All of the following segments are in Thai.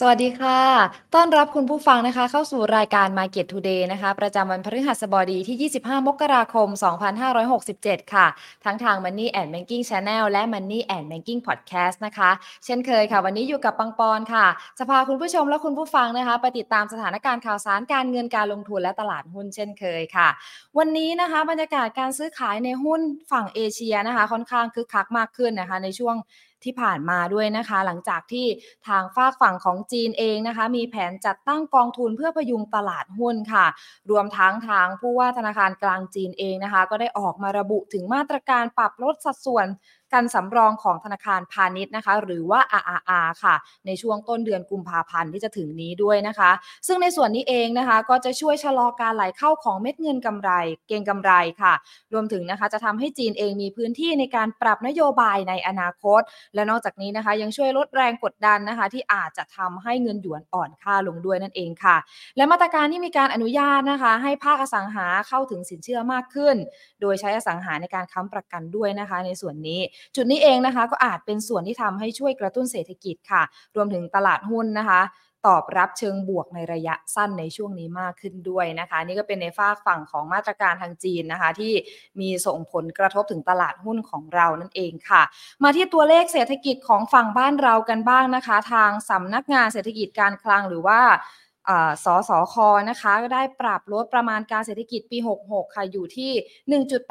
สวัสดีค่ะ ต้อนรับคุณผู้ฟังนะคะ เข้าสู่รายการ Market Today นะคะ ประจำวันพฤหัสบดีที่ 25 มกราคม 2567 ค่ะ ทั้งทาง Money and Banking Channel และ Money and Banking Podcast นะคะ เช่นเคยค่ะ วันนี้อยู่กับปังปอนค่ะ จะพาคุณผู้ชมและคุณผู้ฟังนะคะไปติดตามสถานการณ์ข่าวสารการเงินการลงทุนและตลาดหุ้นเช่นเคยค่ะ วันนี้นะคะบรรยากาศการซื้อขายในหุ้นฝั่งเอเชียนะคะ ค่อนข้างคึกคักมากขึ้นนะคะ ในช่วง ที่ผ่านมาด้วยนะคะ หลังจากที่ทางฝากฝั่งของจีนเองนะคะ มีแผนจัดตั้งกองทุนเพื่อพยุงตลาดหุ้นค่ะ รวมทั้งทางผู้ว่าธนาคารกลางจีนเองนะคะ ก็ได้ออกมาระบุถึงมาตรการปรับลดสัดส่วน กันสำรองของธนาคารพาณิชย์นะคะ หรือว่า RRR ค่ะ ในช่วงต้นเดือนกุมภาพันธ์ที่จะถึงนี้ด้วยนะคะ ซึ่งในส่วนนี้เองนะคะ ก็จะช่วยชะลอการไหลเข้าของเม็ดเงินกำไร เก็งกำไรค่ะ รวมถึงนะคะจะทำให้จีนเองมีพื้นที่ในการปรับนโยบายในอนาคต และนอกจากนี้นะคะ ยังช่วยลดแรงกดดันนะคะ ที่อาจจะทำให้เงินหยวนอ่อนค่าลงด้วยนั่นเองค่ะ และมาตรการที่มีการอนุญาตนะคะ ให้ภาคอสังหาเข้าถึงสินเชื่อมากขึ้น โดยใช้อสังหาในการค้ำประกันด้วยนะคะ ในส่วนนี้จุดนี้เองนะคะ ก็อาจเป็นส่วนที่ทำให้ช่วยกระตุ้นเศรษฐกิจค่ะ รวมถึงตลาดหุ้นนะคะ ตอบรับเชิงบวกในระยะสั้นในช่วงนี้มากขึ้นด้วยนะคะ นี่ก็เป็นในฝากฝั่งของมาตรการทางจีนนะคะ ที่มีส่งผลกระทบถึงตลาดหุ้นของเรานั่นเองค่ะ มาที่ตัวเลขเศรษฐกิจของฝั่งบ้านเรากันบ้างนะคะ ทางสำนักงานเศรษฐกิจการคลังหรือว่า สสคนะคะก็ได้ปรับลดประมาณการเศรษฐกิจปี 66 ค่ะอยู่ที่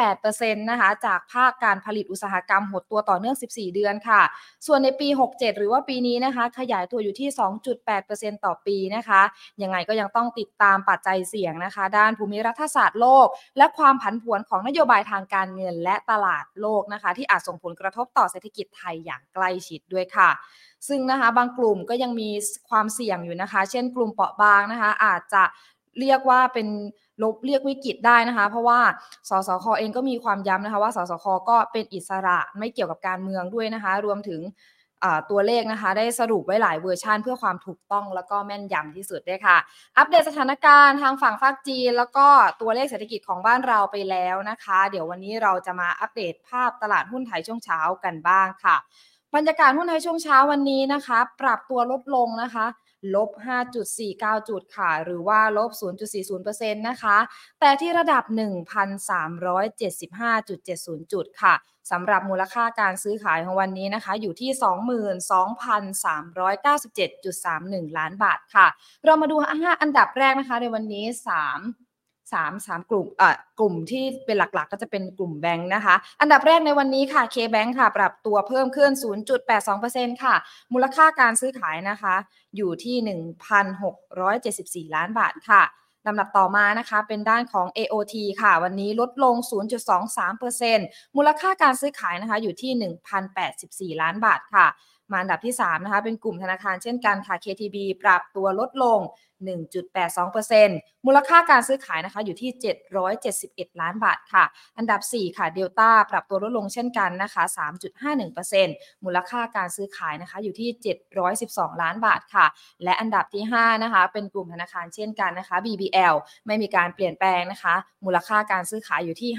1.8%นะคะจากภาคการผลิตอุตสาหกรรมหดตัวต่อเนื่อง 14 เดือนค่ะ ส่วนในปี 67 หรือว่าปีนี้นะคะขยายตัวอยู่ที่ 2.8%ต่อปีนะคะยังไงก็ยังต้องติดตามปัจจัยเสี่ยงนะคะ ด้านภูมิรัฐศาสตร์โลก และความผันผวนของนโยบายทางการเงินและตลาดโลกนะคะ ที่อาจส่งผลกระทบต่อเศรษฐกิจไทยอย่างใกล้ชิดด้วยค่ะ ซึ่งนะคะบางกลุ่มก็ยังมีความเสี่ยงอยู่นะคะ เช่นกลุ่มเปราะบางนะคะ อาจจะเรียกว่าเป็นลบเรียกวิกฤตได้นะคะ เพราะว่าสสคเองก็มีความย้ำนะคะว่าสสคก็เป็นอิสระไม่เกี่ยวกับการเมืองด้วยนะคะ รวมถึงตัวเลขนะคะ ได้สรุปไว้หลายเวอร์ชันเพื่อความถูกต้องแล้วก็แม่นยำที่สุดด้วยค่ะ อัปเดตสถานการณ์ทางฝั่งภาคจีน แล้วก็ตัวเลขเศรษฐกิจของบ้านเราไปแล้วนะคะ เดี๋ยววันนี้เราจะมาอัปเดตภาพตลาดหุ้นไทยช่วงเช้ากันบ้างค่ะ บรรยากาศหุ้นไทยช่วงเช้าวันนี้นะคะ ปรับตัวลดลงนะคะลบ 5.49 จุดค่ะ หรือว่าลบ 0.40%นะคะ แต่ที่ระดับ 1,375.70 จุดค่ะสำหรับมูลค่าการซื้อขายของวันนี้นะคะ อยู่ที่ 22,397.31 ล้านบาทค่ะ เรามาดู 5 อันดับแรกนะคะในวันนี้ 3 3 3 กลุ่มอ่กลุ่มที่เป็นหลักๆ ก็จะเป็นกลุ่มแบงค์นะคะ อันดับแรกในวันนี้ค่ะ K-Bank ค่ะ ปรับตัวเพิ่มขึ้น 0.82%ค่ะ มูลค่าการซื้อขายนะคะ อยู่ที่ 1,674 ล้านบาทค่ะลำดับต่อมานะคะเป็นด้านของ AOT ค่ะ วันนี้ลดลง 0.23%มูลค่าการซื้อขายนะคะอยู่ที่ 1,084 ล้านบาทค่ะ มาอันดับที่ 3 นะคะ เป็นกลุ่มธนาคารเช่นกันค่ะ KTB ปรับตัวลดลง 1.82%มูลค่าการซื้อขายนะคะอยู่ที่ 771 ล้านบาทค่ะ อันดับ 4 ค่ะเดลต้าปรับตัวลดลงเช่นกันนะคะ 3.51%มูลค่าการซื้อขายนะคะอยู่ที่ 712 ล้านบาทค่ะ และอันดับที่ 5 นะคะ เป็นกลุ่มธนาคารเช่นกันนะคะ BBL ไม่มีการเปลี่ยนแปลงนะคะ มูลค่าการซื้อขายอยู่ที่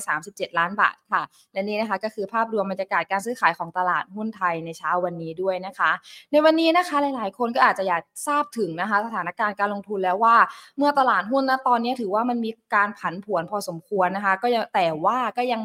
537 ล้านบาทค่ะ และนี่นะคะก็คือภาพรวมบรรยากาศการซื้อขายของตลาดหุ้นไทยในเช้าวันนี้ด้วยนะคะ ในวันนี้นะคะหลาย ๆ คนก็อาจจะอยากทราบถึงนะคะสถานการณ์การลงทุนแล้วว่า เมื่อตลาดหุ้นนะตอนนี้ถือว่ามันมีการผันผวนพอสมควรนะคะ ก็แต่ว่าก็ยัง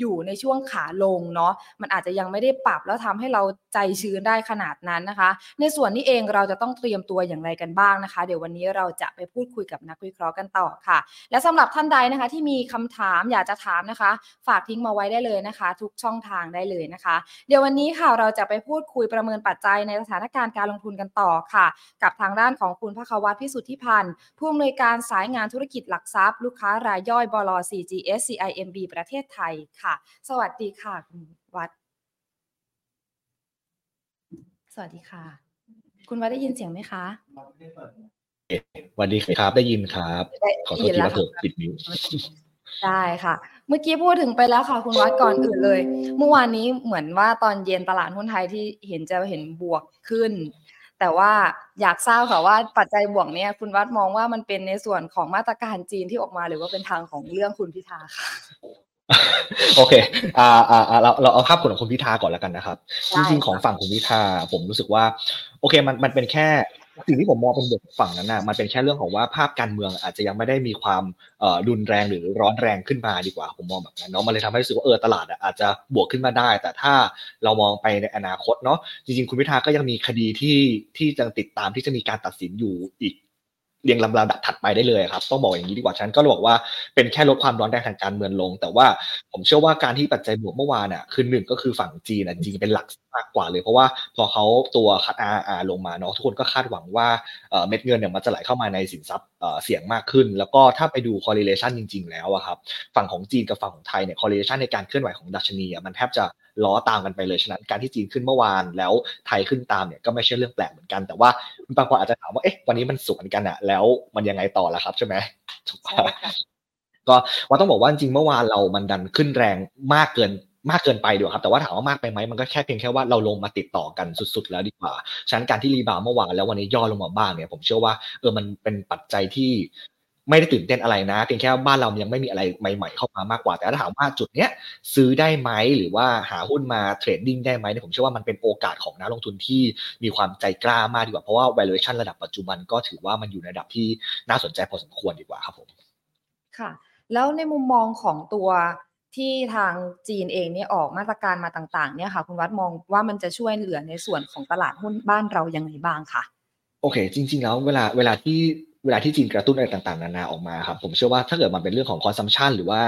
อยู่ในช่วงขาลงเนาะมันอาจจะยังไม่ได้ปรับแล้วทำให้เราใจชื้นได้ขนาดนั้นนะคะ ในส่วนนี้เองเราจะต้องเตรียมตัวอย่างไรกันบ้างนะคะ เดี๋ยววันนี้เราจะไปพูดคุยกับนักวิเคราะห์กันต่อค่ะ และสำหรับท่านใดนะคะที่มีคำถามอยากจะถามนะคะ ฝากทิ้งมาไว้ได้เลยนะคะ ทุกช่องทางได้เลยนะคะ เดี๋ยววันนี้ค่ะเราจะไปพูดคุยประเมินปัจจัยในสถานการณ์การลงทุนกันต่อค่ะ กับทางด้านของคุณภควตพิสุทธิพันธ์ผู้อำนวยการสายงานธุรกิจหลักทรัพย์ ลูกค้ารายย่อยบล CGS CIMB ประเทศไทยค่ะ สวัสดีค่ะคุณวัด สวัสดีค่ะ คุณวัดได้ยินเสียงไหมคะสวัสดีครับได้ยินครับ ขอโทษทีว่าเผลอปิดมิวได้ค่ะ เมื่อกี้พูดถึงไปแล้วค่ะ คุณวัดก่อนอื่นเลย เมื่อวานนี้เหมือนว่าตอนเย็นตลาดหุ้นไทยที่เห็นจะเห็นบวกขึ้น แต่ว่าอยากทราบค่ะว่าปัจจัยบวกเนี่ยคุณวัดมองว่ามันเป็นในส่วนของมาตรการจีนที่ออกมา หรือว่าเป็นทางของเรื่องคุณพิธาค่ะโอเค อ่าอ่าเราเราเอาภาพผลของคุณพิธาก่อนแล้วกันนะครับ จริงๆของฝั่งคุณพิธาผมรู้สึกว่า โอเคมันมันเป็นแค่ สิ่งที่ผมมองเป็นบทฝั่งนั้นนะมันเป็นแค่เรื่องของว่าภาพการเมืองอาจจะยังไม่ได้มีความรุนแรงหรือร้อนแรงขึ้นมาดีกว่า ผมมองแบบนั้นเนาะมันเลยทำให้รู้สึกว่าเออตลาดอาจจะบวกขึ้นมาได้ แต่ถ้าเรามองไปในอนาคตเนาะจริงๆ คุณพิธาก็ยังมีคดีที่ที่ยังติดตามที่จะมีการตัดสินอยู่อีก เรียงลำดับถัดไปได้เลยครับต้องบอกอย่างนี้ดีกว่าฉันก็บอกว่าเป็นแค่ลดความร้อนแรงทางการเมืองลง แต่ว่าผมเชื่อว่าการที่ปัจจัยบวกเมื่อวานอะคือหนึ่งก็คือฝั่งจีนอะจริงเป็นหลักมากกว่าเลย เพราะว่าพอเขาตัวคัดอาอาลงมาเนาะทุกคนก็คาดหวังว่าเม็ดเงินเนี่ยมันจะไหลเข้ามาในสินทรัพย์เสี่ยงมากขึ้น แล้วก็ถ้าไปดู correlation จริง ๆ แล้วอะครับฝั่งของจีนกับฝั่งของไทยเนี่ย correlation ในการเคลื่อนไหวของดัชนีมันแทบจะ ล้อตามกันไปเลยฉะนั้นการที่จีนขึ้นเมื่อวานแล้วไทยขึ้นตามเนี่ยก็ไม่ใช่เรื่องแปลกเหมือนกัน แต่ว่าบางคนอาจจะถามว่าเอ๊ะวันนี้มันสวนกันอะแล้วมันยังไงต่อละครับใช่ไหมก็ว่าต้องบอกว่าจริงเมื่อวานเรามันดันขึ้นแรงมากเกินมากเกินไปดีครับแต่ว่าถามว่ามากไปไหมมันก็แค่เพียงแค่ว่าเราลงมาติดต่อกันสุด ๆ แล้วดีกว่าฉะนั้นการที่ rebound เมื่อวานแล้ววันนี้ย่อลงมาบ้างเนี่ยผมเชื่อว่าเออมันเป็นปัจจัยที่ ไม่ได้ตื่นเต้นอะไรนะเพียงแค่บ้านเรายังไม่มีอะไรใหม่ ๆ เข้ามามากกว่า แต่ถ้าถามว่าจุดเนี้ยซื้อได้ไหมหรือว่าหาหุ้นมา trading ได้ไหมเนี่ยผมเชื่อว่ามันเป็นโอกาสของนักลงทุนที่มีความใจกล้ามากดีกว่าเพราะว่า valuation ระดับปัจจุบันก็ถือว่ามันอยู่ในระดับที่น่าสนใจพอสมควรดีกว่าครับผมค่ะ แล้วในมุมมองของตัวที่ทางจีนเองเนี่ยออกมาตรการมาต่างๆเนี่ยค่ะ คุณวัดมองว่ามันจะช่วยเหลือในส่วนของตลาดหุ้นบ้านเรายังไงบ้างคะโอเค จริง ๆ แล้วเวลาเวลาที่ เวลาที่จีนกระตุ้นอะไรต่างๆ นานาออกมาครับผมเชื่อว่าถ้าเกิดมันเป็นเรื่องของ consumption หรือว่า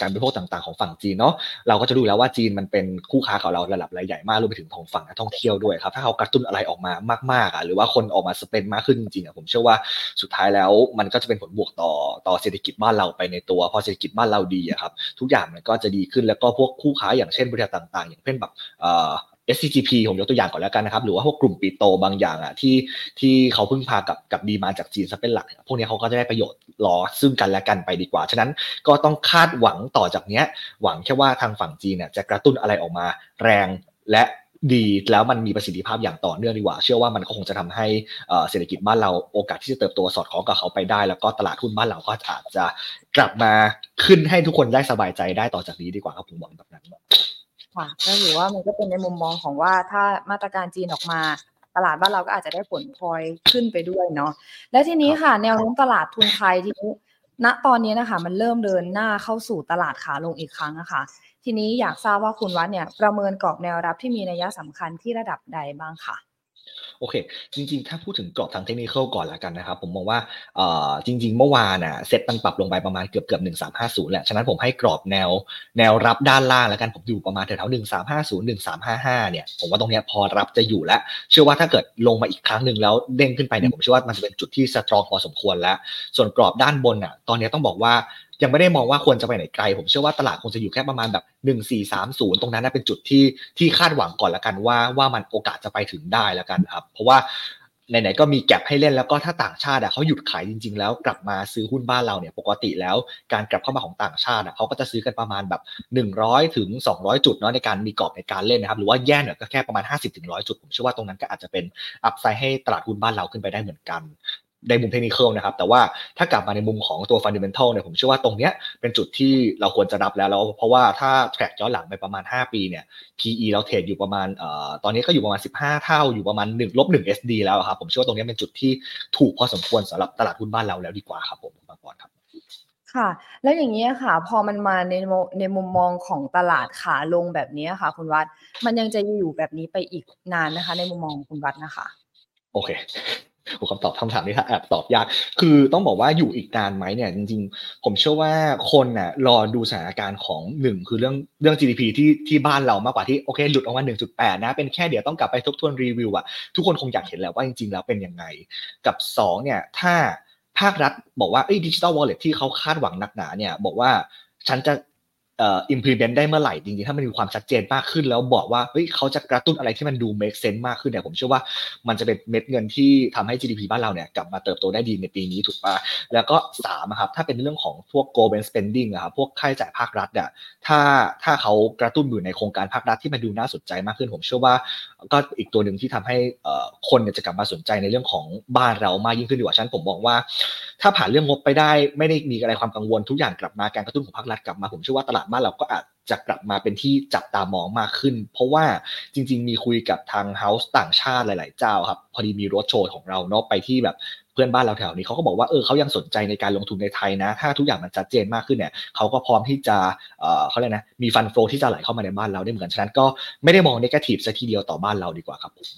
การบริโภคต่างๆ ของฝั่งจีนเนาะเราก็จะรู้แล้วว่าจีนมันเป็นคู่ค้าของเราระดับรายใหญ่มากรวมไปถึงของฝั่งนักท่องเที่ยวด้วยครับถ้าเขากระตุ้นอะไรออกมามากๆอะหรือว่าคนออกมา spend มากขึ้นจริงๆอะผมเชื่อว่าสุดท้ายแล้วมันก็จะเป็นผลบวกต่อต่อเศรษฐกิจบ้านเราไปในตัวพอเศรษฐกิจบ้านเราดีอะครับทุกอย่างมันก็จะดีขึ้นแล้วก็พวกคู่ค้าอย่างเช่นบริษัทต่าง ๆ อย่างเช่นแบบ SCGP ผมยกตัวอย่างก่อนแล้วกันนะครับ หรือว่าพวกกลุ่มปีโตบางอย่างอะที่ที่เขาพึ่งพากับกับดีมาจากจีนซะเป็นหลัก พวกนี้เขาก็จะได้ประโยชน์รอซึ่งกันและกันไปดีกว่า ฉะนั้นก็ต้องคาดหวังต่อจากเนี้ย หวังแค่ว่าทางฝั่งจีนเนี่ยจะกระตุ้นอะไรออกมาแรงและดีแล้วมันมีประสิทธิภาพอย่างต่อเนื่องดีกว่า เชื่อว่ามันก็คงจะทำให้เศรษฐกิจบ้านเราโอกาสที่จะเติบโตสอดคล้องกับเขาไปได้ แล้วก็ตลาดหุ้นบ้านเราก็อาจจะกลับมาขึ้นให้ทุกคนได้สบายใจได้ต่อจากนี้ดีกว่าครับผมหวังแบบนั้น ค่ะก็ถือว่ามันก็เป็นในมุมมองของว่าถ้ามาตรการจีนออกมาตลาดบ้านเราก็อาจจะได้ผลพลอยขึ้นไปด้วยเนาะและทีนี้ค่ะ แนวโน้มตลาดทุนไทยที่ณตอนนี้นะคะ มันเริ่มเดินหน้าเข้าสู่ตลาดขาลงอีกครั้งนะคะทีนี้อยากทราบว่าคุณวัดเนี่ยประเมินกรอบแนวรับที่มีนัยสำคัญที่ระดับใดบ้างคะ โอเค จริงๆ ถ้าพูดถึงกรอบทางเทคนิคก่อนละกันนะครับ ผมมองว่าจริง ๆ เมื่อวานอะเซ็ตมันปรับลงไปประมาณเกือบเกือบหนึ่งสามห้าศูนย์แหละ ฉะนั้นผมให้กรอบแนวแนวรับด้านล่างแล้วกันผมอยู่ประมาณแถวๆหนึ่งสามห้าศูนย์หนึ่งสามห้าห้าเนี่ยผมว่าตรงนี้พอรับจะอยู่แล้วเชื่อว่าถ้าเกิดลงมาอีกครั้งหนึ่งแล้วเด้งขึ้นไปเนี่ยผมเชื่อว่ามันจะเป็นจุดที่สตรองพอสมควรแล้ว ส่วนกรอบด้านบนอะตอนนี้ต้องบอกว่า ยังไม่ได้มองว่าควรจะไปไหนไกล ผมเชื่อว่าตลาดคงจะอยู่แค่ประมาณแบบ 1 4 3 0 ตรงนั้นเป็นจุดที่ที่คาดหวังก่อนละกันว่าว่ามันโอกาสจะไปถึงได้ล้วกันครับ เพราะว่าไหนๆก็มีแก็บให้เล่นแล้วก็ถ้าต่างชาติเขาหยุดขายจริง ๆ แล้วกลับมาซื้อหุ้นบ้านเราเนี่ยปกติแล้วการกลับเข้ามาของต่างชาติเขาก็จะซื้อกันประมาณแบบ 100ถึง200 จุดเนาะในการมีกรอบในการเล่นนะครับหรือว่าแย่เนี่ยก็แค่ประมาณ 50ถึง100 จุด ผมเชื่อว่าตรงนั้นก็อาจจะเป็นอัพไซด์ให้ตลาดหุ้นบ้านเราขึ้นไปได้เหมือนกัน ในมุมเทคนิคนะครับ แต่ว่าถ้ากลับมาในมุมของตัวฟันเดเมนทัลเนี่ยผมเชื่อว่าตรงเนี้ยเป็นจุดที่เราควรจะรับแล้วแล้ว เพราะว่าถ้าแทร็กย้อนหลังไปประมาณ 5 ปีเนี่ย PE เราเทรดอยู่ประมาณเอ่อตอนนี้ก็อยู่ประมาณ 15 เท่าอยู่ประมาณ1ลบ1 SD แล้วครับผมเชื่อว่าตรงนี้เป็นจุดที่ถูกพอสมควรสำหรับตลาดหุ้นบ้านเราแล้วดีกว่าครับผมบางก่อนครับค่ะ แล้วอย่างนี้ค่ะ พอมันมาในในมุมมองของตลาดขาลงแบบนี้ค่ะ คุณวัดมันยังจะอยู่แบบนี้ไปอีกนานนะคะ ในมุมมองคุณวัดนะคะ โอเค คำตอบคำถามนี้ถ้าแอบตอบยาก คือต้องบอกว่าอยู่อีกนานไหมเนี่ยจริงๆ ผมเชื่อว่าคนน่ะรอดูสถานการณ์ของหนึ่งคือเรื่องเรื่อง GDP ที่ที่บ้านเรามากกว่าที่โอเคหลุดออกมา 1.8 นะ เป็นแค่เดี๋ยวต้องกลับไปทบทวนรีวิวอะทุกคนคงอยากเห็นแล้วว่าจริงๆ แล้วเป็นยังไง กับ 2 เนี่ยถ้าภาครัฐบอกว่าดิจิตอลวอลเล็ตที่เขาคาดหวังนักหนาเนี่ยบอกว่าฉันจะ เอ่อ implement ได้เมื่อไหร่จริงๆ ถ้ามันมีความชัดเจนมากขึ้น แล้วบอกว่าเฮ้ยเขาจะกระตุ้นอะไรที่มันดู make sense มากขึ้นเนี่ยผมเชื่อว่ามันจะเป็นเม็ดเงินที่ทำให้ GDP บ้านเราเนี่ยกลับมาเติบโตได้ดีในปีนี้ถูกปะแล้วก็3ครับถ้าเป็นเรื่องของพวก government spending อะครับพวกค่าใช้จ่ายภาครัฐอะถ้าถ้าเขากระตุ้นอยู่ในโครงการภาครัฐที่มันดูน่าสนใจมากขึ้น ผมเชื่อว่าก็อีกตัวหนึ่งที่ทำให้คนเนี่ยจะกลับมาสนใจในเรื่องของบ้านเรามากยิ่งขึ้นดีกว่าฉันผมบอกว่า ถ้าผ่านเรื่องงบไปได้ไม่ได้มีอะไรความกังวลทุกอย่างกลับมาการกระตุ้นของภาครัฐกลับมาผมเชื่อว่าตลาดบ้านเราก็อาจจะกลับมาเป็นที่จับตามองมากขึ้น เพราะว่าจริง ๆ มีคุยกับทาง house ต่างชาติหลาย ๆ เจ้าครับ พอดีมีรถโชว์ของเราเนาะไปที่แบบเพื่อนบ้านเราแถวนี้เขาก็บอกว่าเออเขายังสนใจในการลงทุนในไทยนะ ถ้าทุกอย่างมันชัดเจนมากขึ้นเนี่ยเขาก็พร้อมที่จะเออเขาเรียกนะมี fund flow ที่จะไหลเข้ามาในบ้านเราได้เหมือนกันฉะนั้นก็ไม่ได้มอง negative ซะทีเดียวต่อบ้านเราดีกว่าครับผม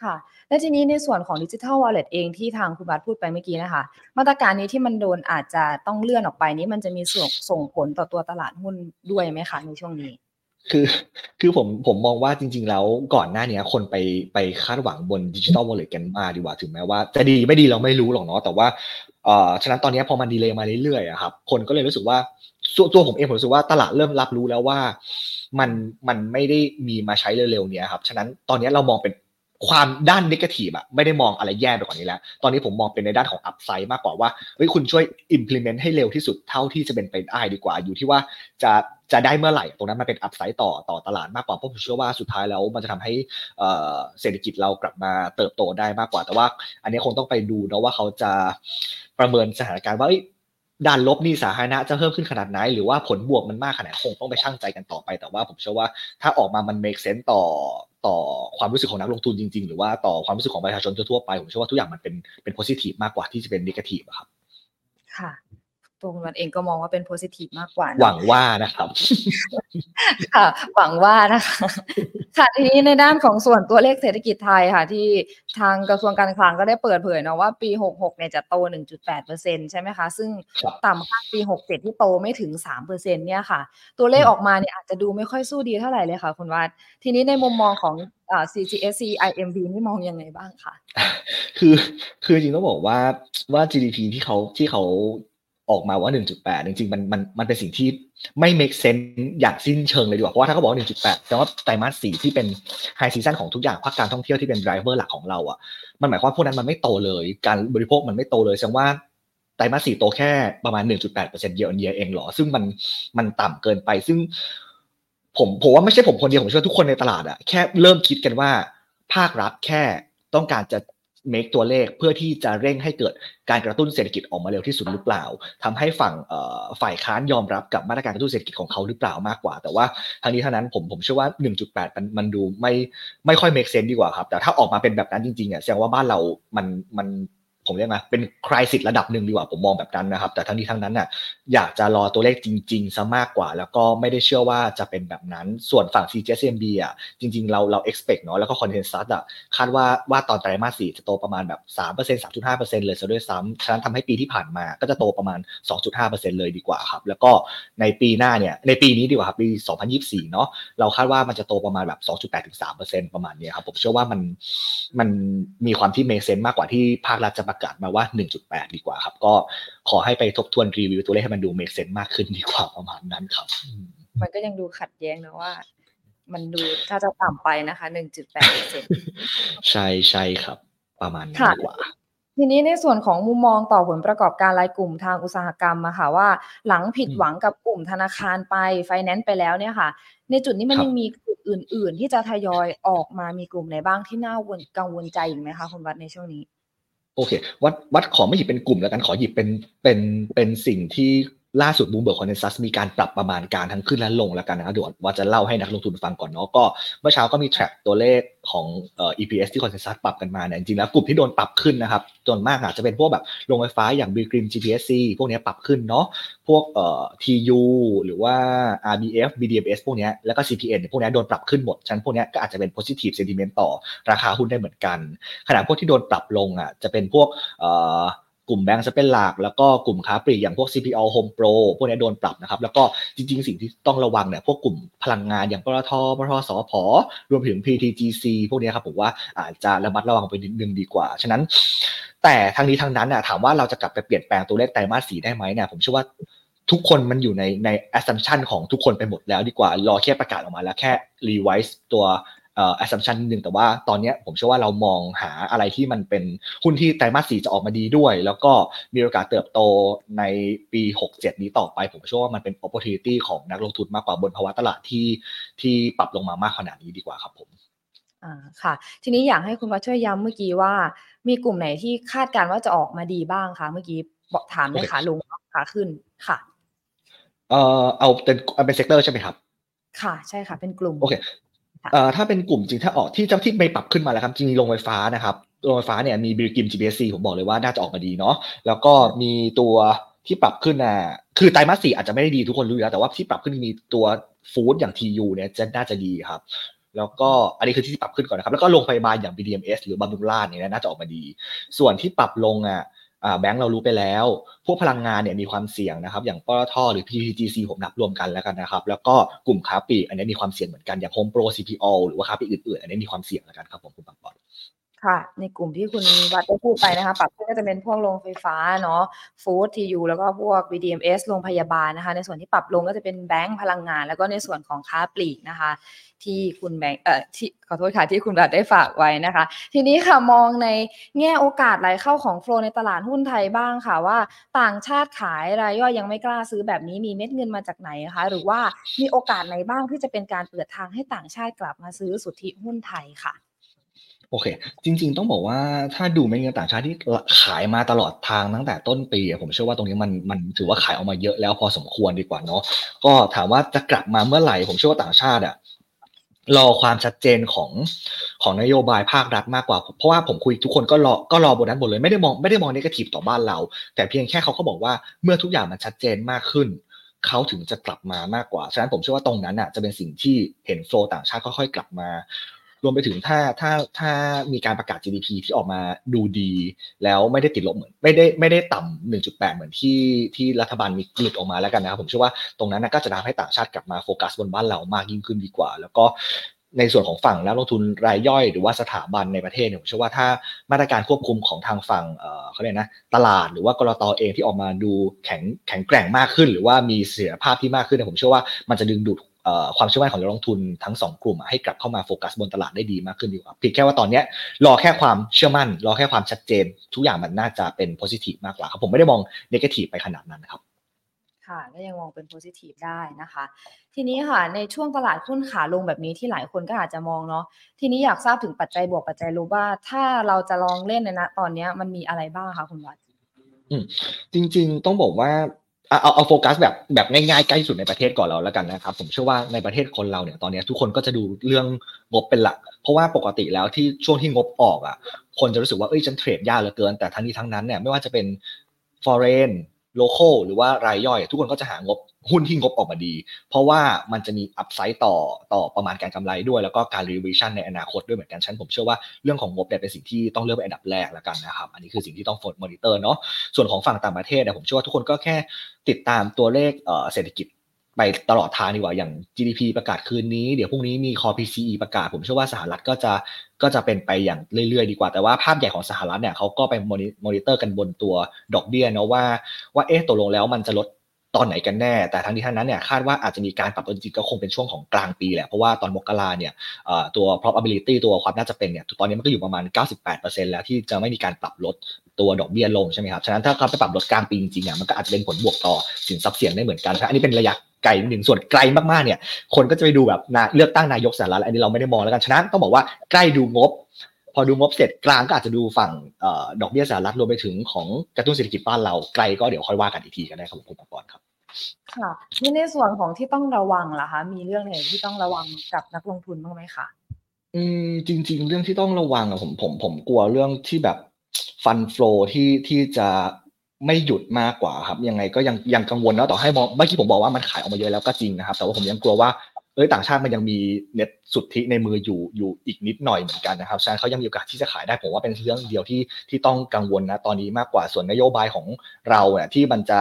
ค่ะ และทีนี้ในส่วนของดิจิทัลวอลเล็ตเองที่ทางคุณวัดพูดไปเมื่อกี้นะคะ มาตรการนี้ที่มันโดนอาจจะต้องเลื่อนออกไปนี้มันจะมีส่งส่งผลต่อตัวตลาดหุ้นด้วยไหมคะในช่วงนี้คือคือผมผมมองว่าจริง ๆ แล้วก่อนหน้านี้คนไปไปคาดหวังบนดิจิทัลวอลเล็ตกันมากดีกว่าถึงแม้ว่าจะดีไม่ดีเราไม่รู้หรอกเนาะแต่ว่าเอ่อฉะนั้นตอนนี้พอมันดีเลยมาเรื่อยๆอะครับคนก็เลยรู้สึกว่าตัวตัวผมเองผมรู้สึกว่าตลาดเริ่มรับรู้แล้วว่า มันมันไม่ได้มีมาใช้เร็วๆเนี้ยครับฉะนั้นตอนนี้เรามองเป็น ความด้านนิเกทีฟอะไม่ได้มองอะไรแย่ไปกว่านี้แล้ว ตอนนี้ผมมองเป็นในด้านของอัพไซด์มากกว่าว่าเฮ้ยคุณช่วย implement ให้เร็วที่สุดเท่าที่จะเป็นไปได้ดีกว่า อยู่ที่ว่าจะจะได้เมื่อไหร่ ตรงนั้นมันเป็นอัพไซด์ต่อต่อตลาดมากกว่าเพราะผมเชื่อว่าสุดท้ายแล้วมันจะทำให้เศรษฐกิจเรากลับมาเติบโตได้มากกว่า แต่ว่า อันนี้คงต้องไปดูนะว่าเขาจะประเมินสถานการณ์ว่า ด้านลบนี่สาธารณะจะเพิ่มขึ้นขนาดไหน หรือว่าผลบวกมันมากขนาดคงต้องไปชั่งใจกันต่อไป แต่ว่าผมเชื่อว่าถ้าออกมามัน make sense ต่อต่อความรู้สึกของนักลงทุนจริง ๆ หรือว่าต่อความรู้สึกของประชาชนทั่วไป ผมเชื่อว่าทุกอย่างมันเป็นเป็น positive มากกว่าที่จะเป็น negative ครับ ค่ะ ตัวคุณวันเองก็มองว่าเป็นโพซิทีฟมากกว่า หวังว่านะครับ ค่ะ หวังว่านะคะ ค่ะ ทีนี้ในด้านของส่วนตัวเลขเศรษฐกิจไทยค่ะ ที่ทางกระทรวงการคลังก็ได้เปิดเผยนะว่าปี 66 เนี่ยจะโต 1.8%ใช่ไหมคะ ซึ่งต่ำกว่าปี 67 ที่โตไม่ถึง 3%เนี่ยค่ะ ตัวเลขออกมาเนี่ยอาจจะดูไม่ค่อยสู้ดีเท่าไหร่เลยค่ะคุณวัด ทีนี้ในมุมมองของอ่า CGSC IMB นี่มองยังไงบ้างคะคือคือจริงต้องบอกว่าว่า GDP ที่เขาที่เขา ออกมาว่า 1.8 จริงๆ มันมันมันเป็นสิ่งที่ไม่ make sense อย่างสิ้นเชิงเลยดีกว่า เพราะว่าถ้าเขาบอก 1.8 แต่ว่าไตรมาส4ที่เป็น high season ของทุกอย่างภาคการท่องเที่ยวที่เป็น driver หลักของเราอะ มันหมายความว่าพวกนั้นมันไม่โตเลย การบริโภคมันไม่โตเลยแสดงว่าไตรมาส4โตแค่ประมาณ 1.8% year on year เองเหรอ ซึ่งมันมันต่ำเกินไปซึ่ง ผมผมว่าไม่ใช่ผมคนเดียวผมเชื่อทุกคนในตลาดอะแค่เริ่มคิดกันว่าภาครัฐแค่ต้องการจะ make ตัวเลขเพื่อที่จะเร่งให้เกิดการกระตุ้นเศรษฐกิจออกมาเร็วที่สุดหรือเปล่าทำให้ฝั่งฝ่ายค้านยอมรับกับมาตรการกระตุ้นเศรษฐกิจของเขาหรือเปล่ามากกว่า แต่ว่าทางนี้ทั้งนั้นผมผมเชื่อว่า 1.8 มันมันดูไม่ไม่ค่อย make sense ดีกว่าครับ แต่ถ้าออกมาเป็นแบบนั้นจริงๆอะแสดงว่าบ้านเรามันมัน ผมเรียกนะเป็นคริสิตระดับหนึ่งดีกว่าผมมองแบบนั้นนะครับ แต่ทั้งนี้ทั้งนั้นน่ะอยากจะรอตัวเลขจริงๆซะมากกว่า แล้วก็ไม่ได้เชื่อว่าจะเป็นแบบนั้น ส่วนฝั่ง CGSMB อะจริงๆ เราเรา expect เนาะแล้วก็ consensus อะคาดว่าว่าตอนไตรมาส4จะโตประมาณแบบ3% 3.5%เลยซะด้วยซ้ำฉะนั้นทำให้ปีที่ผ่านมาก็จะโตประมาณ 2.5%เลยดีกว่าครับแล้วก็ในปีหน้าเนี่ยในปีนี้ดีกว่าครับปี 2024 เนาะเราคาดว่ามันจะโตประมาณแบบ 2.8-3%ประมาณนี้ครับผมเชื่อว่ามันมันมีความที่ make sense มากกว่าที่ภาครัฐจะประกาศมาว่า 1.8 ดีกว่าครับ ก็ขอให้ไปทบทวนรีวิวตัวเลขให้มันดู make sense มากขึ้นดีกว่าประมาณนั้นครับ มันก็ยังดูขัดแย้งนะว่า มันดูถ้าจะต่ำไปนะคะ 1.8%ใช่ใช่ครับ ประมาณนั้นดีกว่าทีนี้ในส่วนของมุมมองต่อผลประกอบการรายกลุ่มทางอุตสาหกรรมอะค่ะว่า หลังผิดหวังกับกลุ่มธนาคารไปไฟแนนซ์ไปแล้วเนี่ยค่ะ ในจุดนี้มันยังมีกลุ่มอื่น ๆ ที่จะทยอยออกมามีกลุ่มไหนบ้างที่น่ากังวลใจอีกไหมคะคุณวัดในช่วงนี้ โอเค วัดวัดขอไม่หยิบเป็นกลุ่มแล้วกันขอหยิบเป็นเป็นเป็นสิ่งที่ ล่าสุด Bloomberg consensus มีการปรับประมาณการทั้งขึ้นและลงแล้วกันนะครับเดี๋ยวว่าจะเล่าให้นักลงทุนฟังก่อนเนาะก็เมื่อเช้าก็มี track ตัวเลขของเอ่อ EPS ที่ consensus ปรับกันมาเนี่ยจริงๆแล้วกลุ่มที่โดนปรับขึ้นนะครับส่วนมากอาจจะเป็นพวกแบบโรงไฟฟ้าอย่าง b g r i m GPSC พวกนี้ปรับขึ้นเนาะพวกเอ่อ TU หรือว่า RBF BDMS พวกนี้แล้วก็ CPN พวกนี้โดนปรับขึ้นหมดฉะนั้นพวกนี้ก็อาจจะเป็น positive sentiment ต่อราคาหุ้นได้เหมือนกันขณะพวกที่โดนปรับลงอะจะเป็นพวกเอ่อ กลุ่มแบงก์จะเป็นหลัก แล้วก็กลุ่มค้าปลีกอย่างพวก CPO Home Pro พวกนี้โดนปรับนะครับ แล้วก็จริง ๆ สิ่งที่ต้องระวังเนี่ยพวกกลุ่มพลังงานอย่างปตทปตทสพรวมถึง PTGC พวกนี้ครับผมว่าอาจจะระมัดระวังไปนิดนึงดีกว่า ฉะนั้น แต่ทางนี้ทางนั้นน่ะถามว่าเราจะกลับไปเปลี่ยนแปลงตัวเลขไตรมาสสีได้ไหมเนี่ยผมเชื่อว่าทุกคนมันอยู่ในใน assumption ของทุกคนไปหมดแล้วดีกว่า รอแค่ประกาศออกมาแล้วแค่ revise ตัว เอ่อ assumption นิดนึงแต่ว่าตอนนี้ผมเชื่อว่าเรามองหาอะไรที่มันเป็นหุ้นที่ไตรมาสสี่จะออกมาดีด้วย แล้วก็มีโอกาสเติบโตในปี 67 นี้ต่อไป ผมเชื่อว่ามันเป็น opportunity ของนักลงทุนมากกว่าบนภาวะตลาดที่ที่ปรับลงมามากขนาดนี้ดีกว่าครับผมอ่าค่ะ ทีนี้อยากให้คุณวัชช่วยย้ำเมื่อกี้ว่า มีกลุ่มไหนที่คาดการณ์ว่าจะออกมาดีบ้างคะเมื่อกี้บอกถามในขาลงขาขึ้นค่ะเอ่อเอาเป็นเอาเป็น sector ใช่ไหมครับ ค่ะใช่ค่ะเป็นกลุ่มโอเคเอ่อ ถ้าเป็นกลุ่มจริงถ้าออกที่เจ้าที่ไม่ปรับขึ้นมาแล้วครับจริงๆโรงไฟฟ้านะครับโรงไฟฟ้าเนี่ยมี BGRIM GPSC ผมบอกเลยว่าน่าจะออกมาดีเนาะแล้วก็มีตัวที่ปรับขึ้นน่ะคือไตรมาสสี่อาจจะไม่ได้ดีทุกคนรู้อยู่แล้ว แต่ว่าที่ปรับขึ้นมีตัว food อย่าง TU เนี่ยจะน่าจะดีครับ แล้วก็อันนี้คือที่ปรับขึ้นก่อนนะครับ แล้วก็โรงพยาบาลอย่าง BDMS หรือบำรุงราษฎร์เนี่ยน่าจะออกมาดี ส่วนที่ปรับลงอะ แบงค์เรารู้ไปแล้ว พวกพลังงานเนี่ยมีความเสี่ยงนะครับ อย่างปตทหรือ PTTGC ผมนับรวมกันแล้วกันนะครับ แล้วก็กลุ่มค้าปลีกอันนี้มีความเสี่ยงเหมือนกัน อย่าง Home Pro CPO หรือว่าค้าปลีกอื่นๆ อันนี้มีความเสี่ยงแล้วกันครับผมคุณปังปอน ค่ะ ในกลุ่มที่คุณวัดได้พูดไปนะคะปรับขึ้นก็จะเป็นพวกโรงไฟฟ้าเนาะฟู้ดทียูแล้วก็พวก BDMS โรงพยาบาลนะคะ ในส่วนที่ปรับลงก็จะเป็นแบงก์พลังงาน แล้วก็ในส่วนของค้าปลีกนะคะ ที่คุณแบงค์เอ่อที่ขอโทษค่ะที่คุณวัดได้ฝากไว้นะคะ ทีนี้ค่ะมองในแง่โอกาสไหลเข้าของโฟลในตลาดหุ้นไทยบ้างค่ะว่า ต่างชาติขายรายย่อยยังไม่กล้าซื้อแบบนี้มีเม็ดเงินมาจากไหนคะ หรือว่ามีโอกาสไหนบ้างที่จะเป็นการเปิดทางให้ต่างชาติกลับมาซื้อสุทธิหุ้นไทยค่ะ โอเค จริง ๆ ต้องบอกว่าถ้าดูเม็ดเงินต่างชาติที่ขายมาตลอดทางตั้งแต่ต้นปีผมเชื่อว่าตรงนี้มันมันถือว่าขายออกมาเยอะแล้วพอสมควรดีกว่าเนาะก็ถามว่าจะกลับมาเมื่อไหร่ ผมเชื่อว่าต่างชาติอะรอความชัดเจนของของนโยบายภาครัฐมากกว่า เพราะว่าผมคุยทุกคนก็รอก็รอบนนั้นหมดเลยไม่ได้มองไม่ได้มองนกาทีฟต่อบ้านเรา แต่เพียงแค่เขาก็บอกว่าเมื่อทุกอย่างมันชัดเจนมากขึ้นเขาถึงจะกลับมามากกว่า ฉะนั้นผมเชื่อว่าตรงนั้นอะจะเป็นสิ่งที่เห็นโฟลต่างชาติค่อยๆกลับมา รวมไปถึงถ้าถ้าถ้ามีการประกาศ GDP ที่ออกมาดูดี แล้วไม่ได้ติดลบเหมือน ไม่ได้ไม่ได้ต่ำ1.8 เหมือนที่ที่รัฐบาลมีหลุดออกมาแล้วกันนะครับผมเชื่อว่าตรงนั้นก็จะทำให้ต่างชาติกลับมาโฟกัสบนบ้านเรามากยิ่งขึ้นดีกว่า แล้วก็ในส่วนของฝั่งนักลงทุนรายย่อยหรือว่าสถาบันในประเทศเนี่ยผมเชื่อว่าถ้ามาตรการควบคุมของทางฝั่งเออเขาเรียกนะตลาดหรือว่ากรตอเองที่ออกมาดูแข็งแข็งแกร่งมากขึ้น หรือว่ามีเสถียรภาพที่มากขึ้นเนี่ยผมเชื่อว่ามันจะดึงดูด ความเชื่อมั่นของนักลงทุนทั้งสองกลุ่มอะให้กลับเข้ามาโฟกัสบนตลาดได้ดีมากขึ้นดีกว่าเพียงแค่ว่าตอนเนี้ยรอแค่ความเชื่อมั่น รอแค่ความชัดเจน ทุกอย่างมันน่าจะเป็น positive มากกว่าครับผมไม่ได้มอง negative ไปขนาดนั้นครับค่ะก็ยังมองเป็น positive ได้นะคะ ทีนี้ค่ะในช่วงตลาดหุ้นขาลงแบบนี้ที่หลายคนก็อาจจะมองเนาะทีนี้อยากทราบถึงปัจจัยบวกปัจจัยลบว่า ถ้าเราจะลองเล่นในณตอนเนี้ยมันมีอะไรบ้างคะคุณวัดอืมจริง ๆ ต้องบอกว่า เอาเอาโฟกัสแบบแบบง่ายๆใกล้สุดในประเทศก่อนเราแล้วกันนะครับ ผมเชื่อว่าในประเทศคนเราเนี่ยตอนนี้ทุกคนก็จะดูเรื่องงบเป็นหลัก เพราะว่าปกติแล้วที่ช่วงที่งบออกอะคนจะรู้สึกว่าเอ้ยฉัน trade ยากเหลือเกิน แต่ทั้งนี้ทั้งนั้นเนี่ยไม่ว่าจะเป็น foreign local หรือว่ารายย่อย ทุกคนก็จะหางบหุ้นที่งบออกมาดี เพราะว่ามันจะมี upside ต่อต่อประมาณการกำไรด้วย แล้วก็การ revision ในอนาคตด้วยเหมือนกันฉันผมเชื่อว่าเรื่องของงบเนี่ยเป็นสิ่งที่ต้องเลือกเป็นอันดับแรกแล้วกันนะครับ อันนี้คือสิ่งที่ต้อง follow monitor เนาะส่วนของฝั่งต่างประเทศเนี่ยผมเชื่อว่าทุกคนก็แค่ติดตามตัวเลขเศรษฐกิจไปตลอดทางดีกว่าอย่าง GDP ประกาศคืนนี้ เดี๋ยวพรุ่งนี้มี Core PCE ประกาศ ผมเชื่อว่าสหรัฐก็จะ ก็จะเป็นไปอย่างเรื่อยๆ ดีกว่า แต่ว่าภาพใหญ่ของสหรัฐเนี่ยเขาก็ไปมอนิเตอร์กันบนตัวดอกเบี้ยเนาะว่าว่าเอ๊ะตกลงแล้วมันจะลดตอนไหนกันแน่ แต่ทั้งนี้ทั้งนั้นเนี่ยคาดว่าอาจจะมีการปรับตัวจริงก็คงเป็นช่วงของกลางปีแหละ เพราะว่าตอนมกราเนี่ยตัว probability ตัวความน่าจะเป็นเนี่ยตอนนี้มันก็อยู่ประมาณ 98%แล้วที่จะไม่มีการปรับลดตัวดอกเบี้ยลงใช่ไหมครับ ฉะนั้นถ้าเขาไปปรับลดกลางปีจริงๆเนี่ยมันก็อาจจะเป็นผลบวกต่อสินทรัพย์เสี่ยงได้เหมือนกัน อันนี้เป็นระยะ ไกลหนึ่งส่วนไกลมากๆเนี่ย คนก็จะไปดูแบบเลือกตั้งนายกสหรัฐอันนี้เราไม่ได้มองแล้วกันฉะนั้นต้องบอกว่าใกล้ดูงบ พอดูงบเสร็จกลางก็อาจจะดูฝั่งดอกเบี้ยสหรัฐรวมไปถึงของกระตุ้นเศรษฐกิจบ้านเราไกลก็เดี๋ยวค่อยว่ากันอีกทีกันได้ครับคุณปกรณ์ครับค่ะนี่ในส่วนของที่ต้องระวังล่ะคะมีเรื่องไหนที่ต้องระวังกับนักลงทุนบ้างไหมคะอืมจริง ๆ เรื่องที่ต้องระวังอะผมผมผมกลัวเรื่องที่แบบฟันฟลอที่ที่จะ ไม่หยุดมากกว่าครับ ยังไงก็ยังยังกังวลนะต่อให้มองเมื่อกี้ผมบอกว่ามันขายออกมาเยอะแล้วก็จริงนะครับ แต่ว่าผมยังกลัวว่าเอ้ยต่างชาติมันยังมีเน็ตสุทธิในมืออยู่อยู่อีกนิดหน่อยเหมือนกันนะครับฉะนั้นเขายังมีโอกาสที่จะขายได้ผมว่าเป็นเรื่องเดียวที่ที่ต้องกังวลนะตอนนี้มากกว่าส่วนนโยบายของเราเนี่ยที่มันจะ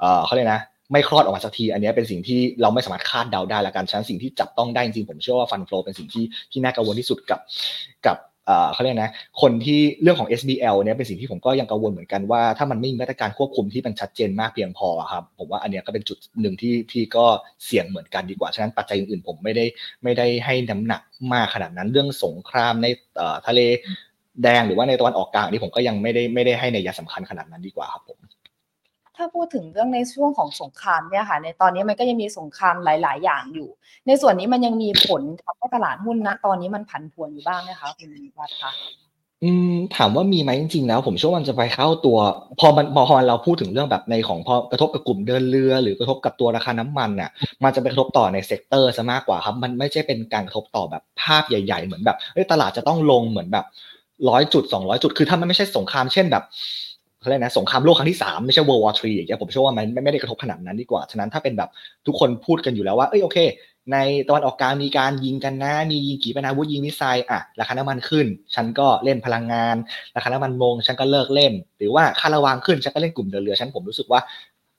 เอ่อเขาเรียกนะไม่คลอดออกมาสักที อันนี้เป็นสิ่งที่เราไม่สามารถคาดเดาได้ละกันฉะนั้นสิ่งที่จับต้องได้จริงผมเชื่อว่าฟันฟลอเป็นสิ่งที่ที่น่ากังวลที่สุดกับกับ เขาเรียกนะคนที่เรื่องของ SBL เนี่ยเป็นสิ่งที่ผมก็ยังกังวลเหมือนกันว่าถ้ามันไม่มีมาตรการควบคุมที่มันชัดเจนมากเพียงพอครับผมว่าอันนี้ก็เป็นจุดหนึ่งที่ที่ก็เสี่ยงเหมือนกันดีกว่าฉะนั้นปัจจัยอื่นๆผมไม่ได้ไม่ได้ให้น้ำหนักมากขนาดนั้นเรื่องสงครามในทะเลแดงหรือว่าในตะวันออกกลางนี่ผมก็ยังไม่ได้ไม่ได้ให้ในยาสำคัญขนาดนั้นดีกว่าครับผม ถ้าพูดถึงเรื่องในช่วงของสงครามเนี่ยค่ะ ในตอนนี้มันก็ยังมีสงครามหลาย ๆ อย่างอยู่ ในส่วนนี้มันยังมีผลทำให้ตลาดหุ้นนะตอนนี้มันผันผวนอยู่บ้างไหมคะคุณวัดคะอืมถามว่ามีไหมจริงๆแล้ว ผมเชื่อว่ามันจะไปเข้าตัว พอมันพอเราพูดถึงเรื่องแบบในของพอกระทบกับกลุ่มเดินเรือ หรือกระทบกับตัวราคาน้ำมันน่ะมันจะไปกระทบต่อใน sector ซะมากกว่าครับมันไม่ใช่เป็นการกระทบต่อแบบภาพใหญ่ ๆ เหมือนแบบตลาดจะต้องลงเหมือนแบบร้อยจุดสองร้อยจุดคือถ้ามันไม่ใช่สงครามเช่นแบบ เขาเรียกนะสงครามโลกครั้งที่สามไม่ใช่ World War 3อย่างเงี้ยผมเชื่อว่ามันไม่ได้กระทบขนาดนั้นดีกว่า ฉะนั้นถ้าเป็นแบบทุกคนพูดกันอยู่แล้วว่า เอ้ยโอเค ในตะวันออกกลางมีการยิงกันนะ มียิงขีปนาวุธยิง missile อะราคาน้ำมันขึ้น ฉันก็เล่นพลังงาน ราคาน้ำมันลงฉันก็เลิกเล่น หรือว่าค่าระวางขึ้นฉันก็เล่นกลุ่มเดินเรือ ฉะนั้นผมรู้สึกว่า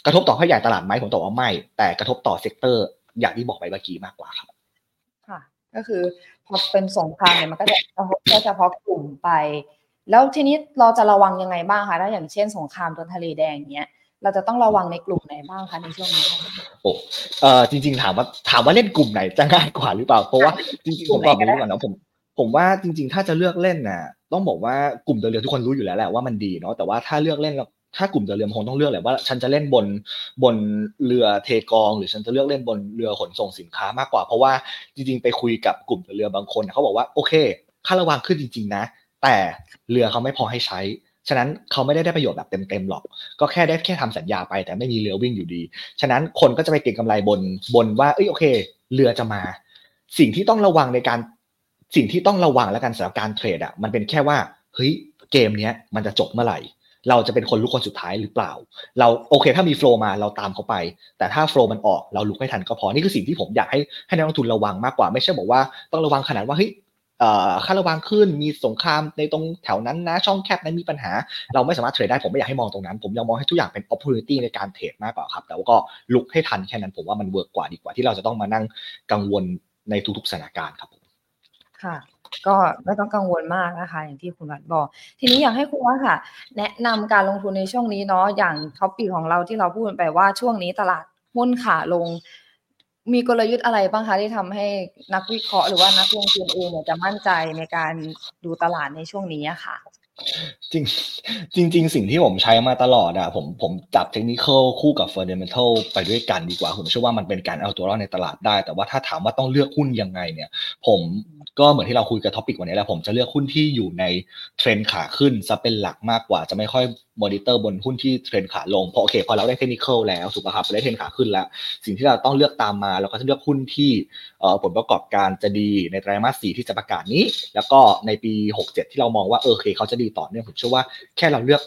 กระทบต่อขยายตลาดไหมผมตอบว่าไม่ แต่กระทบต่อ sector อย่างที่บอกไปเมื่อกี้มากกว่าครับค่ะ ก็คือพอเป็นสงครามเนี่ยมันก็จะกระทบเฉพาะกลุ่มไป แล้วทีนี้เราจะระวังยังไงบ้างคะถ้าอย่างเช่นสงครามตัวทะเลแดงเนี้ยเราจะต้องระวังในกลุ่มไหนบ้างคะในช่วงนี้โอ้เออจริง ๆ ถามว่าถามว่าเล่นกลุ่มไหนจะง่ายกว่าหรือเปล่า เพราะว่าจริงๆผมบอกอย่างนี้ก่อนนะผมผมว่าจริง ๆ ถ้าจะเลือกเล่นน่ะต้องบอกว่ากลุ่มเดินเรือทุกคนรู้อยู่แล้วแหละว่ามันดีเนาะแต่ว่าถ้าเลือกเล่นถ้ากลุ่มเดินเรือคงต้องเลือกแหละว่า ฉันจะเล่นบนบนเรือเทกอง หรือฉันจะเลือกเล่นบนเรือขนส่งสินค้ามากกว่า เพราะว่าจริง ๆ ไปคุยกับกลุ่มเดินเรือบางคนเขาบอกว่าโอเคค่าระวางขึ้นจริง ๆ นะ แต่เรือเขาไม่พอให้ใช้ ฉะนั้นเขาไม่ได้ได้ประโยชน์แบบเต็มๆหรอก ก็แค่ได้แค่ทำสัญญาไป แต่ไม่มีเรือวิ่งอยู่ดี ฉะนั้นคนก็จะไปเก็งกำไรบนบนว่าเอ้ยโอเค เรือจะมา สิ่งที่ต้องระวังในการสิ่งที่ต้องระวังแล้วกันสำหรับการเทรดอะมันเป็นแค่ว่าเฮ้ยเกมเนี้ยมันจะจบเมื่อไหร่ เราจะเป็นคนลุกคนสุดท้ายหรือเปล่า เราโอเค ถ้ามีโฟล์มาเราตามเขาไป แต่ถ้าโฟล์มันออกเราลุกให้ทันก็พอนี่คือสิ่งที่ผมอยากให้ให้นักลงทุนระวังมากกว่าไม่ใช่บอกว่าต้องระวังขนาดว่าเฮ้ย ค่าระวางขึ้นมีสงครามในตรงแถวนั้นนะช่องแคบนั้นมีปัญหา เราไม่สามารถเทรดได้ผมไม่อยากให้มองตรงนั้น ผมยังมองให้ทุกอย่างเป็น opportunity ในการเทรดมากกว่าครับแต่ว่าก็ลุกให้ทันแค่นั้นผมว่ามันเวิร์กกว่าดีกว่าที่เราจะต้องมานั่งกังวลในทุกๆสถานการณ์ครับผมค่ะก็ไม่ต้องกังวลมากนะคะอย่างที่คุณวัดบอก ทีนี้อยากให้คุณวัดค่ะ แนะนำการลงทุนในช่วงนี้เนาะอย่าง topic ของเราที่เราพูดไปว่าช่วงนี้ตลาดหุ้นขาลง มีกลยุทธ์อะไรบ้างคะที่ทำให้นักวิเคราะห์หรือว่านักลงทุนเองเนี่ยจะมั่นใจในการดูตลาดในช่วงนี้ค่ะ จริงจริง ๆ สิ่งที่ผมใช้มาตลอดอะผมผมจับเทคนิคคู่กับ fundamental ไปด้วยกันดีกว่า ผมเชื่อว่ามันเป็นการเอาตัวรอดในตลาดได้ แต่ว่าถ้าถามว่าต้องเลือกหุ้นยังไงเนี่ย ผมก็เหมือนที่เราคุยกับ topic วันนี้แหละผมจะเลือกหุ้นที่อยู่ในเทรนขาขึ้นจะเป็นหลักมากกว่า จะไม่ค่อยมอนิเตอร์บนหุ้นที่เทรนขาลงเพราะโอเคพอเราได้เทคนิคแล้วถูกป่ะครับได้เทรนขาขึ้นแล้ว สิ่งที่เราต้องเลือกตามมาเราก็จะเลือกหุ้นที่ผลประกอบการจะดีในไตรมาสสี่ที่จะประกาศนี้ แล้วก็ในปี 67 ที่เรามองว่าเออโอเคเขาจะดีต่อเนื่องผมเชื่อว่าแค่เราเลือก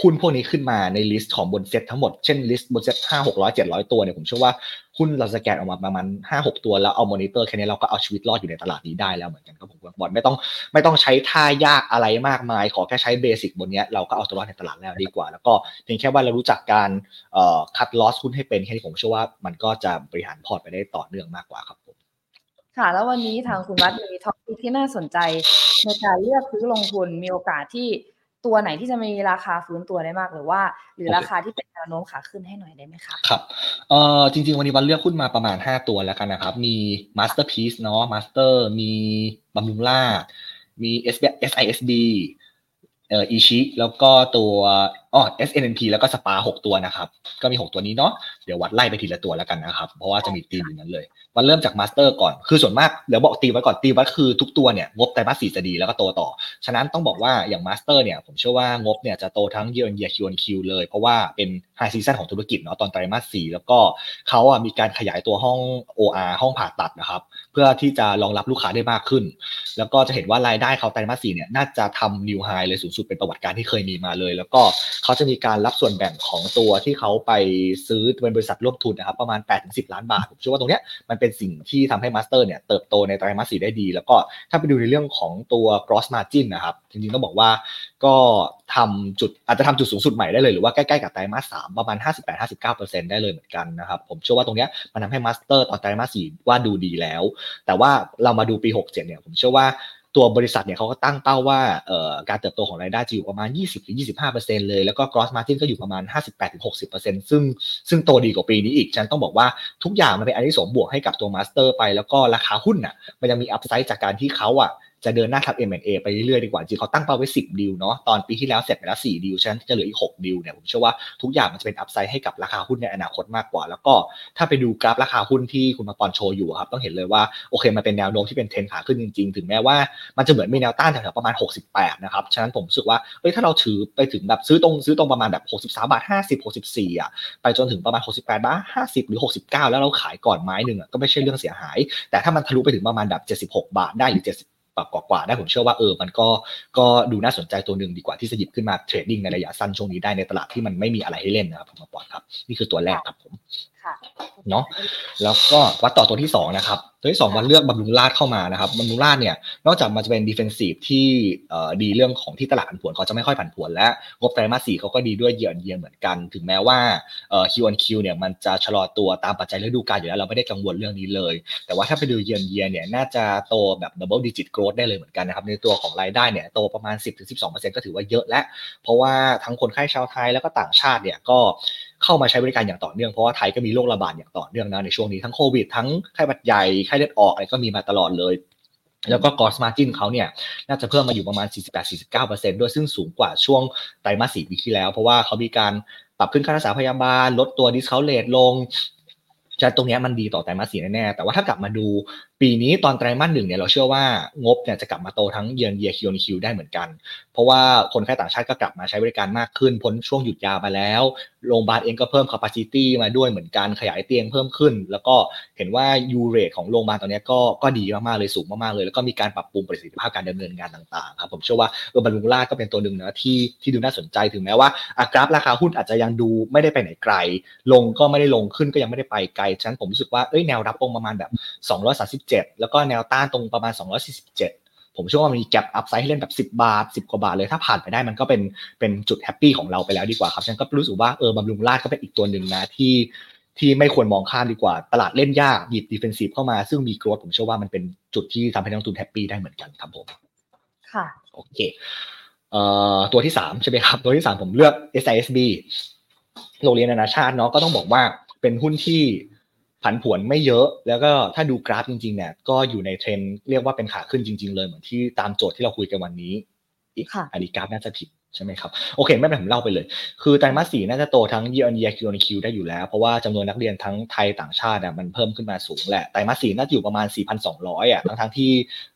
หุ้นพวกนี้ขึ้นมาใน list ของบนเซ็ตทั้งหมด เช่น list บนเซ็ตห้าหกร้อยเจ็ดร้อยตัวเนี่ยผมเชื่อว่าหุ้นเราสแกนออกมาประมาณห้าหกตัวแล้วเอามอนิเตอร์แค่นี้เราก็เอาชีวิตรอดอยู่ในตลาดนี้ได้แล้วเหมือนกันครับผมว่าไม่ต้องไม่ต้องใช้ท่ายากอะไรมากมาย ขอแค่ใช้ basic บนนี้เราก็เอาตัวรอดในตลาดแล้วดีกว่า แล้วก็เพียงแค่ว่าเรารู้จักการ cut loss หุ้นให้เป็นแค่นี้ผมเชื่อว่ามันก็จะบริหารพอร์ตไปได้ต่อเนื่องมากกว่าครับผมค่ะแล้ววันนี้ทางคุณวัดมี topที่น่าสนใจ ในการเลือกซื้อลงทุนมีโอกาสที่ตัวไหนที่จะมีราคาฟื้นตัวได้มากหรือว่า หรือราคาที่เป็นแนวโน้มขาขึ้นให้หน่อยได้ไหมคะครับเอ่อจริง ๆ วันนี้วันเลือกหุ้นมาประมาณ 5 ตัวแล้วกันนะครับ มี Masterpiece เนาะ Master มีบำรุงราชมี SISB เอ่ออีชิแล้วก็ตัวอ๋อ SNP แล้วก็สปาหกตัวนะครับ ก็มี6ตัวนี้เนาะเดี๋ยววัดไล่ไปทีละตัวแล้วกันนะครับ เพราะว่าจะมีตีมอย่างนั้นเลยมันเริ่มจาก MASTER ก่อนคือส่วนมากเดี๋ยวบอกตีไว้ก่อนตีไว้คือทุกตัวเนี่ยงบไตรมาสสี่จะดีแล้วก็โตต่อ ฉะนั้นต้องบอกว่าอย่าง MASTER เนี่ยผมเชื่อว่างบเนี่ยจะโตทั้ง year on year Q on Q เลย เพราะว่าเป็น high season ของธุรกิจเนาะตอนไตรมาสสี่แล้วก็เขาอะมีการขยายตัวห้อง OR ห้องผ่าตัดนะครับ เพื่อที่จะรองรับลูกค้าได้มากขึ้น แล้วก็จะเห็นว่ารายได้เขาไตรมาสสี่เนี่ยน่าจะทำ new high เลยสูงสุดเป็นประวัติการณ์ที่เคยมีมาเลย แล้วก็เขาจะมีการรับส่วนแบ่งของตัวที่เขาไปซื้อเป็นบริษัทร่วมทุนนะครับประมาณ8-10ล้านบาทผมเชื่อว่าตรงเนี้ยมันเป็นสิ่งที่ทำให้ MASTER เนี่ยเติบโตในไตรมาสสี่ได้ดี แล้วก็ถ้าไปดูในเรื่องของตัว gross margin นะครับจริงๆต้องบอกว่า ก็ทำจุดอาจจะทำจุดสูงสุดใหม่ได้เลย หรือว่าใกล้ๆกับไตรมาสสามประมาณ 58-59%ได้เลยเหมือนกันนะครับ ผมเชื่อว่าตรงนี้มันทำให้ MASTER ตอนไตรมาสสี่ว่าดูดีแล้ว แต่ว่าเรามาดูปี 67 เนี่ย ผมเชื่อว่าตัวบริษัทเนี่ยเขาก็ตั้งเป้าว่าการเติบโตของรายได้จะอยู่ประมาณ 20-25%เลย แล้วก็ gross margin ก็อยู่ประมาณ 58-60%ซึ่งซึ่งโตดีกว่าปีนี้อีก ฉะนั้นต้องบอกว่าทุกอย่างมันเป็นอันที่สมบวกให้กับตัว MASTER ไป แล้วก็ราคาหุ้นอะมันยังมี upside จากการที่เขาอะ จะเดินหน้าทำ M&A ไปเรื่อยๆดีกว่าจริงเขาตั้งเป้าไว้ 10 ดิวเนาะตอนปีที่แล้วเสร็จไปแล้ว 4 ดิวฉะนั้นจะเหลืออีก 6 ดิวเนี่ยผมเชื่อว่าทุกอย่างมันจะเป็น upside ให้กับราคาหุ้นในอนาคตมากกว่า แล้วก็ถ้าไปดูกราฟราคาหุ้นที่คุณมาปอนโชว์อยู่ครับต้องเห็นเลยว่าโอเคมันเป็นแนวโน้มที่เป็นเทรนขาขึ้นจริงๆ ถึงแม้ว่ามันจะเหมือนมีแนวต้านแถวๆประมาณ 68 นะครับฉะนั้นผมรู้สึกว่าเอ้ยถ้าเราถือไปถึงแบบซื้อตรงซื้อตรงประมาณแบบ 63บาท50 64อะไปจนถึงประมาณ 68บาท50 หรือ 69 แล้วเราขายก่อนไม้หนึ่งอะก็ไม่ใช่เรื่องเสียหาย แต่ถ้ามันทะลุไปถึงประมาณแบบ 76 บาทได้หรือ 70 กว่าๆได้ผมเชื่อว่าเออมันก็ก็ดูน่าสนใจตัวหนึ่งดีกว่าที่จะหยิบขึ้นมาเทรดดิ้งในระยะสั้นช่วงนี้ได้ในตลาดที่มันไม่มีอะไรให้เล่นนะครับผมมาปอนครับนี่คือตัวแรกครับผม เนาะแล้วก็วัดต่อตัวที่สองนะครับตัวที่สองวัดเลือกบำรุงราษฎร์เข้ามานะครับบำรุงราษฎร์เนี่ยนอกจากมันจะเป็น defensive ที่ดีเรื่องของที่ตลาดผันผวนเขาจะไม่ค่อยผันผวนและงบไตรมาสสี่เขาก็ดีด้วยเยียร์เยียเหมือนกัน ถึงแม้ว่าเอ่อ Q1Q เนี่ยมันจะชะลอตัวตามปัจจัยฤดูกาลอยู่แล้วเราไม่ได้กังวลเรื่องนี้เลย แต่ว่าถ้าไปดูเยียร์เยียเนี่ยน่าจะโตแบบ double digit growth ได้เลยเหมือนกันนะครับในตัวของรายได้เนี่ยโตประมาณ 10-12%ก็ถือว่าเยอะแล้วเพราะว่าทั้งคนไข้ชาวไทยแล้วก็ต่างชาติเนี่ยก็ เข้ามาใช้บริการอย่างต่อเนื่องเพราะว่าไทยก็มีโรคระบาดอย่างต่อเนื่องนะในช่วงนี้ทั้งโควิดทั้งไข้หวัดใหญ่ไข้เลือดออกอะไรก็มีมาตลอดเลย แล้วก็ gross margin เขาเนี่ยน่าจะเพิ่มมาอยู่ประมาณ 48-49%ด้วยซึ่งสูงกว่าช่วงไตรมาสสี่ปีที่แล้ว เพราะว่าเขามีการปรับขึ้นค่ารักษาพยาบาล ลดตัว discount rate ลงฉะนั้นตรงเนี้ยมันดีต่อไตรมาสสี่แน่ๆแต่ว่าถ้ากลับมาดู ปีนี้ตอนไตรมาสหนึ่งเนี่ยเราเชื่อว่างบเนี่ยจะกลับมาโตทั้งเยือนเยียคิวอนคิวได้เหมือนกัน เพราะว่าคนไข้ต่างชาติก็กลับมาใช้บริการมากขึ้น พ้นช่วงหยุดยาวมาแล้ว โรงพยาบาลเองก็เพิ่ม capacity มาด้วยเหมือนกันขยายเตียงเพิ่มขึ้น แล้วก็เห็นว่า U rate ของโรงพยาบาลตอนนี้ก็ก็ดีมากๆเลยสูงมากๆเลย แล้วก็มีการปรับปรุงประสิทธิภาพการดำเนินงานต่างๆครับผมเชื่อว่าเออบรรลุงราก็เป็นตัวหนึ่งนะที่ที่ดูน่าสนใจถึงแม้ว่าอักราฟราคาหุ้นอาจจะยังดูไม่ได้ไปไหนไกล ลงก็ไม่ได้ลงขึ้นก็ยังไม่ได้ไปไกลฉะนั้นผมรู้สึกว่าเอ้ยแนวรับตรงประมาณแบบ237แล้วก็แนวต้านตรงประมาณ 247 ผมเชื่อว่ามันมี gap upside ให้เล่นแบบ 10 บาท 10 กว่าบาทเลยถ้าผ่านไปได้มันก็เป็นเป็นจุด happy ของเราไปแล้วดีกว่าครับฉะนั้นก็รู้สึกว่าเออบำรุงราษฎร์ก็เป็นอีกตัวหนึ่งนะที่ที่ไม่ควรมองข้ามดีกว่า ตลาดเล่นยากหยิบ defensive เข้ามาซึ่งมี growth ผมเชื่อว่ามันเป็นจุดที่ทำให้นักลงทุน happy ได้เหมือนกันครับผมค่ะโอเคเอ่อตัวที่สามใช่ไหมครับ ตัวที่สามผมเลือก SISB โรงเรียนนานาชาติเนาะก็ต้องบอกว่าเป็นหุ้นที่ ผันผวนไม่เยอะ แล้วก็ถ้าดูกราฟจริงๆเนี่ยก็อยู่ในเทรนด์เรียกว่าเป็นขาขึ้นจริง ๆ เลยเหมือนที่ตามโจทย์ที่เราคุยกันวันนี้อีกค่ะอันนี้กราฟน่าจะผิดใช่ไหมครับโอเคไม่เป็นไรผมเล่าไปเลย คือไตรมาสสี่น่าจะโตทั้ง year on year Q on Q ได้อยู่แล้ว เพราะว่าจำนวนนักเรียนทั้งไทยต่างชาติอะมันเพิ่มขึ้นมาสูงแหละไตรมาสสี่น่าจะอยู่ประมาณ 4,200อะทั้งทั้งๆที่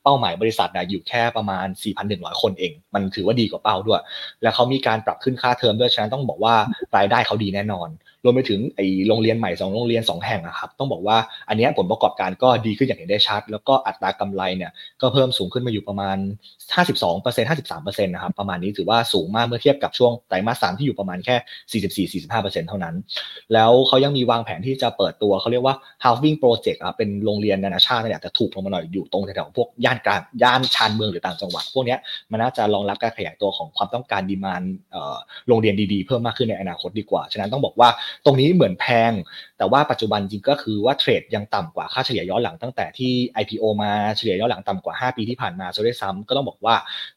เป้าหมายบริษัทนะอยู่แค่ประมาณ 4,100 คนเอง มันถือว่าดีกว่าเป้าด้วย แล้วเขามีการปรับขึ้นค่าเทอมด้วย ฉะนั้นต้องบอกว่ารายได้เขาดีแน่นอน รวมไปถึงไอ้โรงเรียนใหม่สองโรงเรียนสองแห่งอะครับ ต้องบอกว่าอันนี้ผลประกอบการก็ดีขึ้นอย่างเห็นได้ชัด แล้วก็อัตรากำไรเนี่ยก็เพิ่มสูงขึ้นมาอยู่ประมาณ 52% 53%นะครับ ประมาณนี้ถือว่าสูงมากเมื่อเทียบกับช่วงไตรมาสสามที่อยู่ประมาณแค่ 44-45%เท่านั้น แล้วเขายังมีวางแผนที่จะเปิดตัวเขาเรียกว่า housing project ครับเป็นโรงเรียนนานาชาติเนี่ยแต่ถูกลงมาหน่อยอยู่ตรงแถวๆพวกย่านกลางย่านชานเมืองหรือต่างจังหวัด พวกนี้มันน่าจะรองรับการขยายตัวของความต้องการดีมานโรงเรียนดีๆ เพิ่มมากขึ้นในอนาคตดีกว่า ฉะนั้นต้องบอกว่าตรงนี้เหมือนแพง แต่ว่าปัจจุบันจริงก็คือว่าเทรดยังต่ำกว่าค่าเฉลี่ยย้อนหลังตั้งแต่ที่ IPO มาเฉลี่ยย้อนหลังต่ำกว่า 5 ปีที่ผ่านมาซะด้วยซ้ำก็ต้องบอกว่า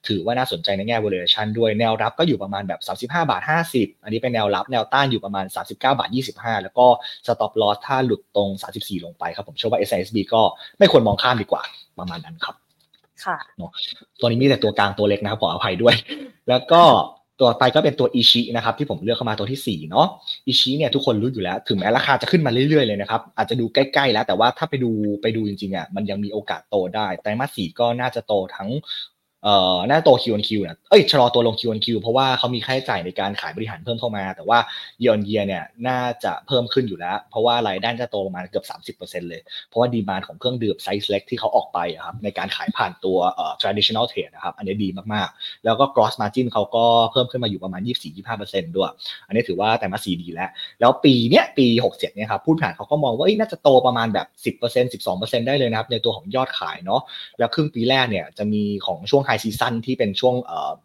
ถือว่าน่าสนใจในแง่ valuation ด้วยแนวรับก็อยู่ประมาณแบบ 35 บาท 50 อันนี้เป็นแนวรับแนวต้านอยู่ประมาณ 39 บาท 25 แล้วก็ stop loss ถ้าหลุดตรง 34 ลงไปครับผมเชื่อว่า SISB ก็ไม่ควรมองข้ามดีกว่าประมาณนั้นครับ ค่ะตัวนี้มีแต่ตัวกลางตัวเล็กนะครับขออภัยด้วย แล้วก็ตัวไปก็เป็นตัวอิชินะครับที่ผมเลือกเข้ามาตัวที่4เนาะอิชิเนี่ยทุกคนรู้อยู่แล้ว ถึงแม้ราคาจะขึ้นมาเรื่อยๆเลยนะครับอาจจะดูใกล้ๆแล้วแต่ว่าถ้าไปดูไปดูจริงๆอะมันยังมีโอกาสโตได้ไตรมาสสี่ก็น่าจะโตทั้ง เอ่อหน่าโต Q on Q นะเอ้ยชะลอตัวลง Q on Q เพราะว่าเขามีค่าใช้จ่ายในการขายบริหารเพิ่มเข้ามา แต่ว่า year on year เนี่ยน่าจะเพิ่มขึ้นอยู่แล้ว เพราะว่ารายได้จะโตประมาณเกือบ 30%เลย เพราะว่า demand ของเครื่องดื่มไซส์เล็กที่เขาออกไปอะครับในการขายผ่านตัวเอ่อ traditional trade นะครับ อันนี้ดีมากๆ แล้วก็ gross margin เขาก็เพิ่มขึ้นมาอยู่ประมาณ 24-25%ด้วย อันนี้ถือว่าไตรมาสสี่ดีแล้ว แล้วปีเนี้ยปี 67เนี่ยครับผู้บริหารเขาก็มองว่าเอ้ยน่าจะโตประมาณแบบ 10% 12%ได้เลยนะครับในตัวของยอดขายเนาะแล้วครึ่งปีแรกเนี่ยจะมีของช่วง high season ที่เป็นช่วง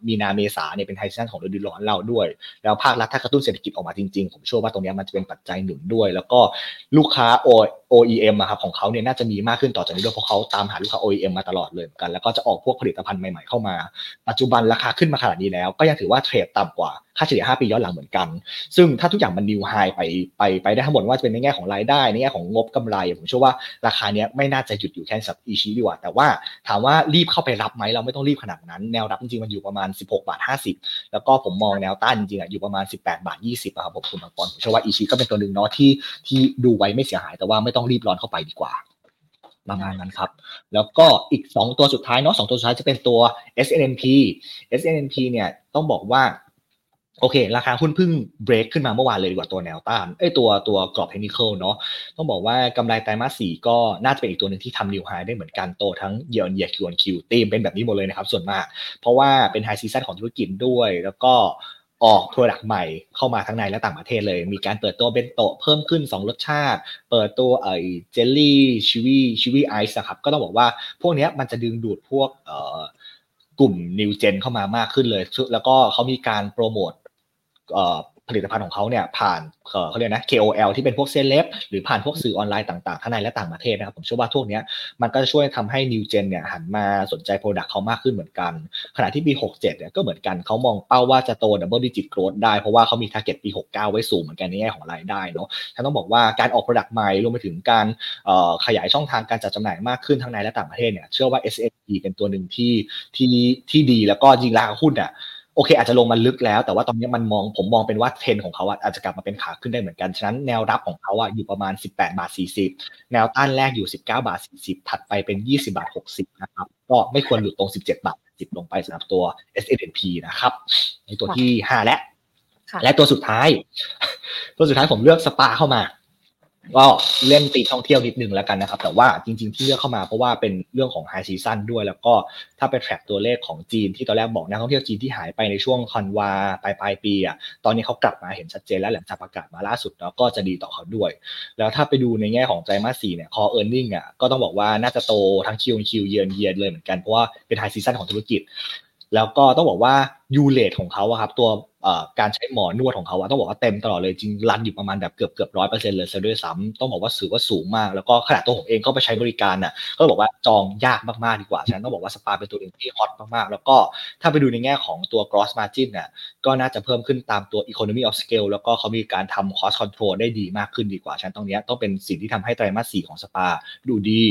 มีนาเมษาเนี่ยเป็น high season ของฤดูร้อนเราด้วย แล้วภาครัฐถ้ากระตุ้นเศรษฐกิจออกมาจริงๆ ผมเชื่อว่าตรงนี้มันจะเป็นปัจจัยหนุนด้วย แล้วก็ลูกค้า O OEM อะครับของเขาเนี่ยน่าจะมีมากขึ้นต่อจากนี้ด้วยเพราะเขาตามหาลูกค้า OEM มาตลอดเลยเหมือนกัน แล้วก็จะออกพวกผลิตภัณฑ์ใหม่ๆเข้ามา ปัจจุบันราคาขึ้นมาขนาดนี้แล้ว ก็ยังถือว่าเทรดต่ำกว่าค่าเฉลี่ย5ปีย้อนหลังเหมือนกัน ซึ่งถ้าทุกอย่างมันนิวไฮไปไปไปได้ทั้งหมดว่าจะเป็นในแง่ของรายได้ในแง่ของงบกำไร ผมเชื่อว่าราคาเนี้ยไม่น่าจะหยุดอยู่แค่สับอีชีดีกว่า แต่ว่าถามว่ารีบเข้าไปรับไหมเราไม่ต้องรีบขนาดนั้น แนวรับจริงๆมันอยู่ประมาณ 16 บาท 50 แล้วก็ผมมองแนวต้านจริงๆอะอยู่ประมาณ 18 บาท 20อะครับผมคุณบางปอนผมเชื่อว่าอีชีก็เป็นตัวหนึ่งเนาะที่ที่ดูไว้ไม่เสียหายแต่ว่าไม่ต้องรีบร้อนเข้าไปดีกว่า ประมาณนั้นครับ แล้วก็อีก 2 ตัวสุดท้ายเนาะสองตัวสุดท้ายจะเป็นตัว S&P S&P เนี่ยต้องบอกว่าโอเค ราคาหุ้นเพิ่งเบรกขึ้นมาเมื่อวานเลยดีกว่าตัวแนวต้านเอ้ตัวตัวกรอบเทคนิคเนาะต้องบอกว่ากำไรไตรมาสสี่ก็น่าจะเป็นอีกตัวหนึ่งที่ทำ new high ได้เหมือนกันโตทั้ง YoY QoQ theme เป็นแบบนี้หมดเลยนะครับส่วนมาก เพราะว่าเป็น high season ของธุรกิจด้วย แล้วก็ ออก product ใหม่เข้ามาทั้งในและต่างประเทศเลย มีการเปิดตัวเบนโตะเพิ่มขึ้น 2 รสชาติ เปิดตัวไอเจลลี่ชิวีชิวีไอซ์ครับก็ต้องบอกว่าพวกนี้มันจะดึงดูดพวกเอ่อกลุ่ม New Gen เข้ามามากขึ้นเลย แล้วก็เขามีการโปรโมท ผลิตภัณฑ์ของเขาเนี่ยผ่านเขาเรียกนะ KOL ที่เป็นพวกเซเลบหรือผ่านพวกสื่อออนไลน์ต่างๆ ทั้งในและต่างประเทศนะครับ ผมเชื่อว่าพวกนี้มันก็จะช่วยทำให้ New Gen เนี่ยหันมาสนใจ Product เขามากขึ้นเหมือนกัน ขณะที่ปี 67เนี่ยก็เหมือนกันเขามองเป้าว่าจะโต Double Digit Growth ได้ เพราะว่าเขามี Target ปี 69 ไว้สูงเหมือนกันในแง่ของรายได้เนาะฉันต้องบอกว่าการออก Product ใหม่รวมไปถึงการขยายช่องทางการจัดจำหน่ายมากขึ้นทั้งในและต่างประเทศเนี่ยเชื่อว่า SME เป็นตัวหนึ่งที่ที่ที่ดีแล้วก็จริงราคาหุ้นอะ โอเค อาจจะลงมาลึกแล้ว แต่ว่าตอนนี้มันมองผมมองเป็นว่าเทรนของเขาอาจจะกลับมาเป็นขาขึ้นได้เหมือนกัน ฉะนั้นแนวรับของเขาอะอยู่ประมาณ 18 บาท 40 แนวต้านแรกอยู่ 19 บาท 40 ถัดไปเป็น 20 บาท 60 นะครับ ก็ไม่ควรหลุดตรง 17 บาท 10 ลงไปสำหรับตัว S&P นะครับ ในตัวที่ 5 และ และตัวสุดท้าย ตัวสุดท้ายผมเลือกสปาเข้ามา ก็เล่นตีท่องเที่ยวนิดนึงแล้วกันนะครับ แต่ว่าจริง ๆ ที่เลือกเข้ามาเพราะว่าเป็นเรื่องของ high season ด้วย แล้วก็ถ้าไป track ตัวเลขของจีนที่ตอนแรกบอกนักท่องเที่ยวจีนที่หายไปในช่วงคันวาปลายปลายปีอะตอนนี้เขากลับมาเห็นชัดเจนแล้วหลังจากประกาศมาล่าสุดแล้วก็จะดีต่อเขาด้วย แล้วถ้าไปดูในแง่ของไตรมาสสี่เนี่ย core earning อะก็ต้องบอกว่าน่าจะโตทั้ง QoQ YoY เลยเหมือนกันเพราะว่าเป็น high season ของธุรกิจ แล้วก็ต้องบอกว่า U-rate ของเขาครับตัว การใช้หมอนวดของเขาอะต้องบอกว่าเต็มตลอดเลยจริง run อยู่ประมาณแบบเกือบเกือบร้อยเปอร์เซ็นต์เลยซะด้วยซ้ำต้องบอกว่าสื่อว่าสูงมาก แล้วก็ขนาดตัวผมเองก็ไปใช้บริการน่ะก็บอกว่าจองยากมากๆดีกว่าฉะนั้นต้องบอกว่าสปาเป็นตัวหนึ่งที่ hot มากๆ แล้วก็ถ้าไปดูในแง่ของตัว gross margin น่ะก็น่าจะเพิ่มขึ้นตามตัว economy of scale แล้วก็เขามีการทำ cost control ได้ดีมากขึ้นดีกว่าฉะนั้นตรงนี้ต้องเป็นสิ่งที่ทำให้ไตรมาสสี่ของสปาดูดี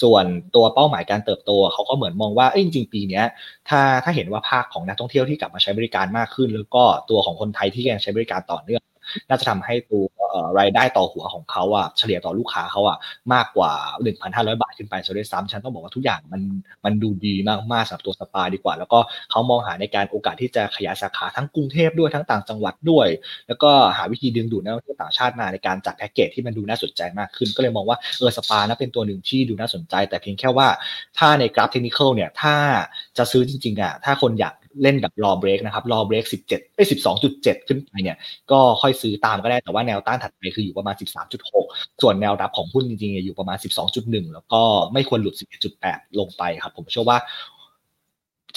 ส่วนตัวเป้าหมายการเติบโตเขาก็เหมือนมองว่าจริงๆปีนี้ถ้าถ้าเห็นว่าภาคของนักท่องเที่ยวที่กลับมาใช้บริการมากขึ้นแล้วก็ตัวของคนไทยที่ยังใช้บริการต่อเนื่องน่าจะทำให้ตัวรายได้ต่อหัวของเขาอะเฉลี่ยต่อลูกค้าเขาอะมากกว่า 1,500 บาทขึ้นไปซะด้วยซ้ำฉันต้องบอกว่าทุกอย่างมันมันดูดีมากๆสำหรับตัวสปาดีกว่า แล้วก็เขามองหาในการโอกาสที่จะขยายสาขาทั้งกรุงเทพด้วยทั้งต่างจังหวัดด้วย แล้วก็หาวิธีดึงดูดนักท่องเที่ยวต่างชาติมาในการจัดแพ็กเกจที่มันดูน่าสนใจมากขึ้น ก็เลยมองว่าเออสปานะเป็นตัวหนึ่งที่ดูน่าสนใจ แต่เพียงแค่ว่าถ้าในกราฟเทคนิคเนี่ยถ้าจะซื้อจริงๆอะถ้าคนอยาก เล่นแบบรอเบรกนะครับรอเบรก17เอ้ย12.7ขึ้นไปเนี่ยก็ค่อยซื้อตามก็ได้แต่ว่าแนวต้านถัดไปคืออยู่ประมาณ13.6ส่วนแนวรับของหุ้นจริงๆอยู่ประมาณ12.1แล้วก็ไม่ควรหลุด11.8ลงไปครับผมเชื่อว่า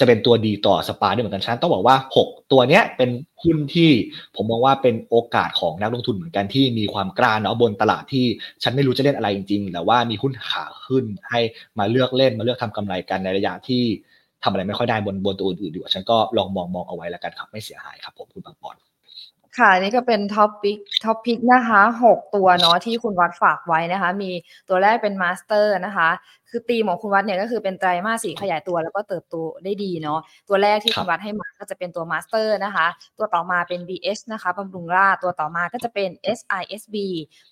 จะเป็นตัวดีต่อสปาด้วยเหมือนกันฉันต้องบอกว่า 6 ตัวเนี้ยเป็นหุ้นที่ผมมองว่าเป็นโอกาสของนักลงทุนเหมือนกันที่มีความกล้าเนาะบนตลาดที่ฉันไม่รู้จะเล่นอะไรจริงๆแต่ว่ามีหุ้นขาขึ้นให้มาเลือกเล่นมาเลือกทำกำไรกันในระยะที่ ทำอะไรไม่ค่อยได้บนบนตัวอื่นๆดีกว่าฉันก็ลองมองมองเอาไว้แล้วกันครับไม่เสียหายครับ ผมคุณบางปอนค่ะนี่ก็เป็น top pick top pick นะคะหกตัวเนาะที่คุณวัดฝากไว้นะคะ มีตัวแรกเป็นมาสเตอร์นะคะ คือตีมของคุณวัดเนี่ยก็คือเป็นไตรมาสสี่ขยายตัวแล้วก็เติบโตได้ดีเนาะตัวแรกที่คุณวัดให้มาก็จะเป็นตัวมาสเตอร์นะคะ ตัวต่อมาเป็น BS นะคะบำรุงราตัวต่อมาก็จะเป็น SISB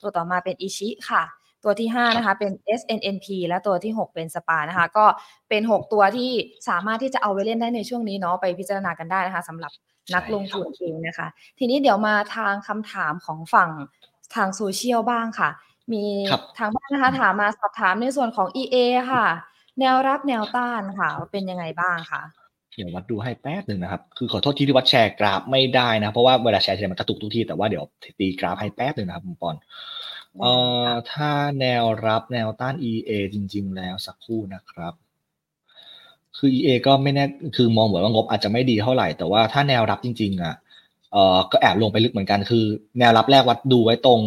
ตัวต่อมาเป็นอิชิค่ะ ตัวที่ 5 นะคะ เป็น SNNP และตัวที่ 6 เป็นสปานะคะ ก็เป็น 6 ตัวที่สามารถที่จะเอาไว้เล่นได้ในช่วงนี้เนาะไปพิจารณากันได้นะคะสำหรับนักลงทุนเองนะคะ ทีนี้เดี๋ยวมาทางคำถามของฝั่งทางโซเชียลบ้างค่ะ มีทางบ้านนะคะถามมาสอบถามในส่วนของ EA ค่ะ แนวรับแนวต้านค่ะเป็นยังไงบ้างคะ เดี๋ยววัดดูให้แป๊บหนึ่งนะครับ คือขอโทษที่ที่วัดแชร์กราฟไม่ได้นะ เพราะว่าเวลาแชร์มันกระตุกทุกที่ แต่ว่าเดี๋ยวตีกราฟให้แป๊บหนึ่งนะครับคุณปอนเอ่อถ้าแนวรับแนวต้าน EA จริง ๆ แล้วสักครู่นะครับ คือ EA ก็ไม่แน่ คือมองเหมือนว่างบอาจจะไม่ดีเท่าไหร่ แต่ว่าถ้าแนวรับจริง ๆ อะ เอ่อ ก็แอบลงไปลึกเหมือนกัน คือ แนวรับแรกวัดดูไว้ตรง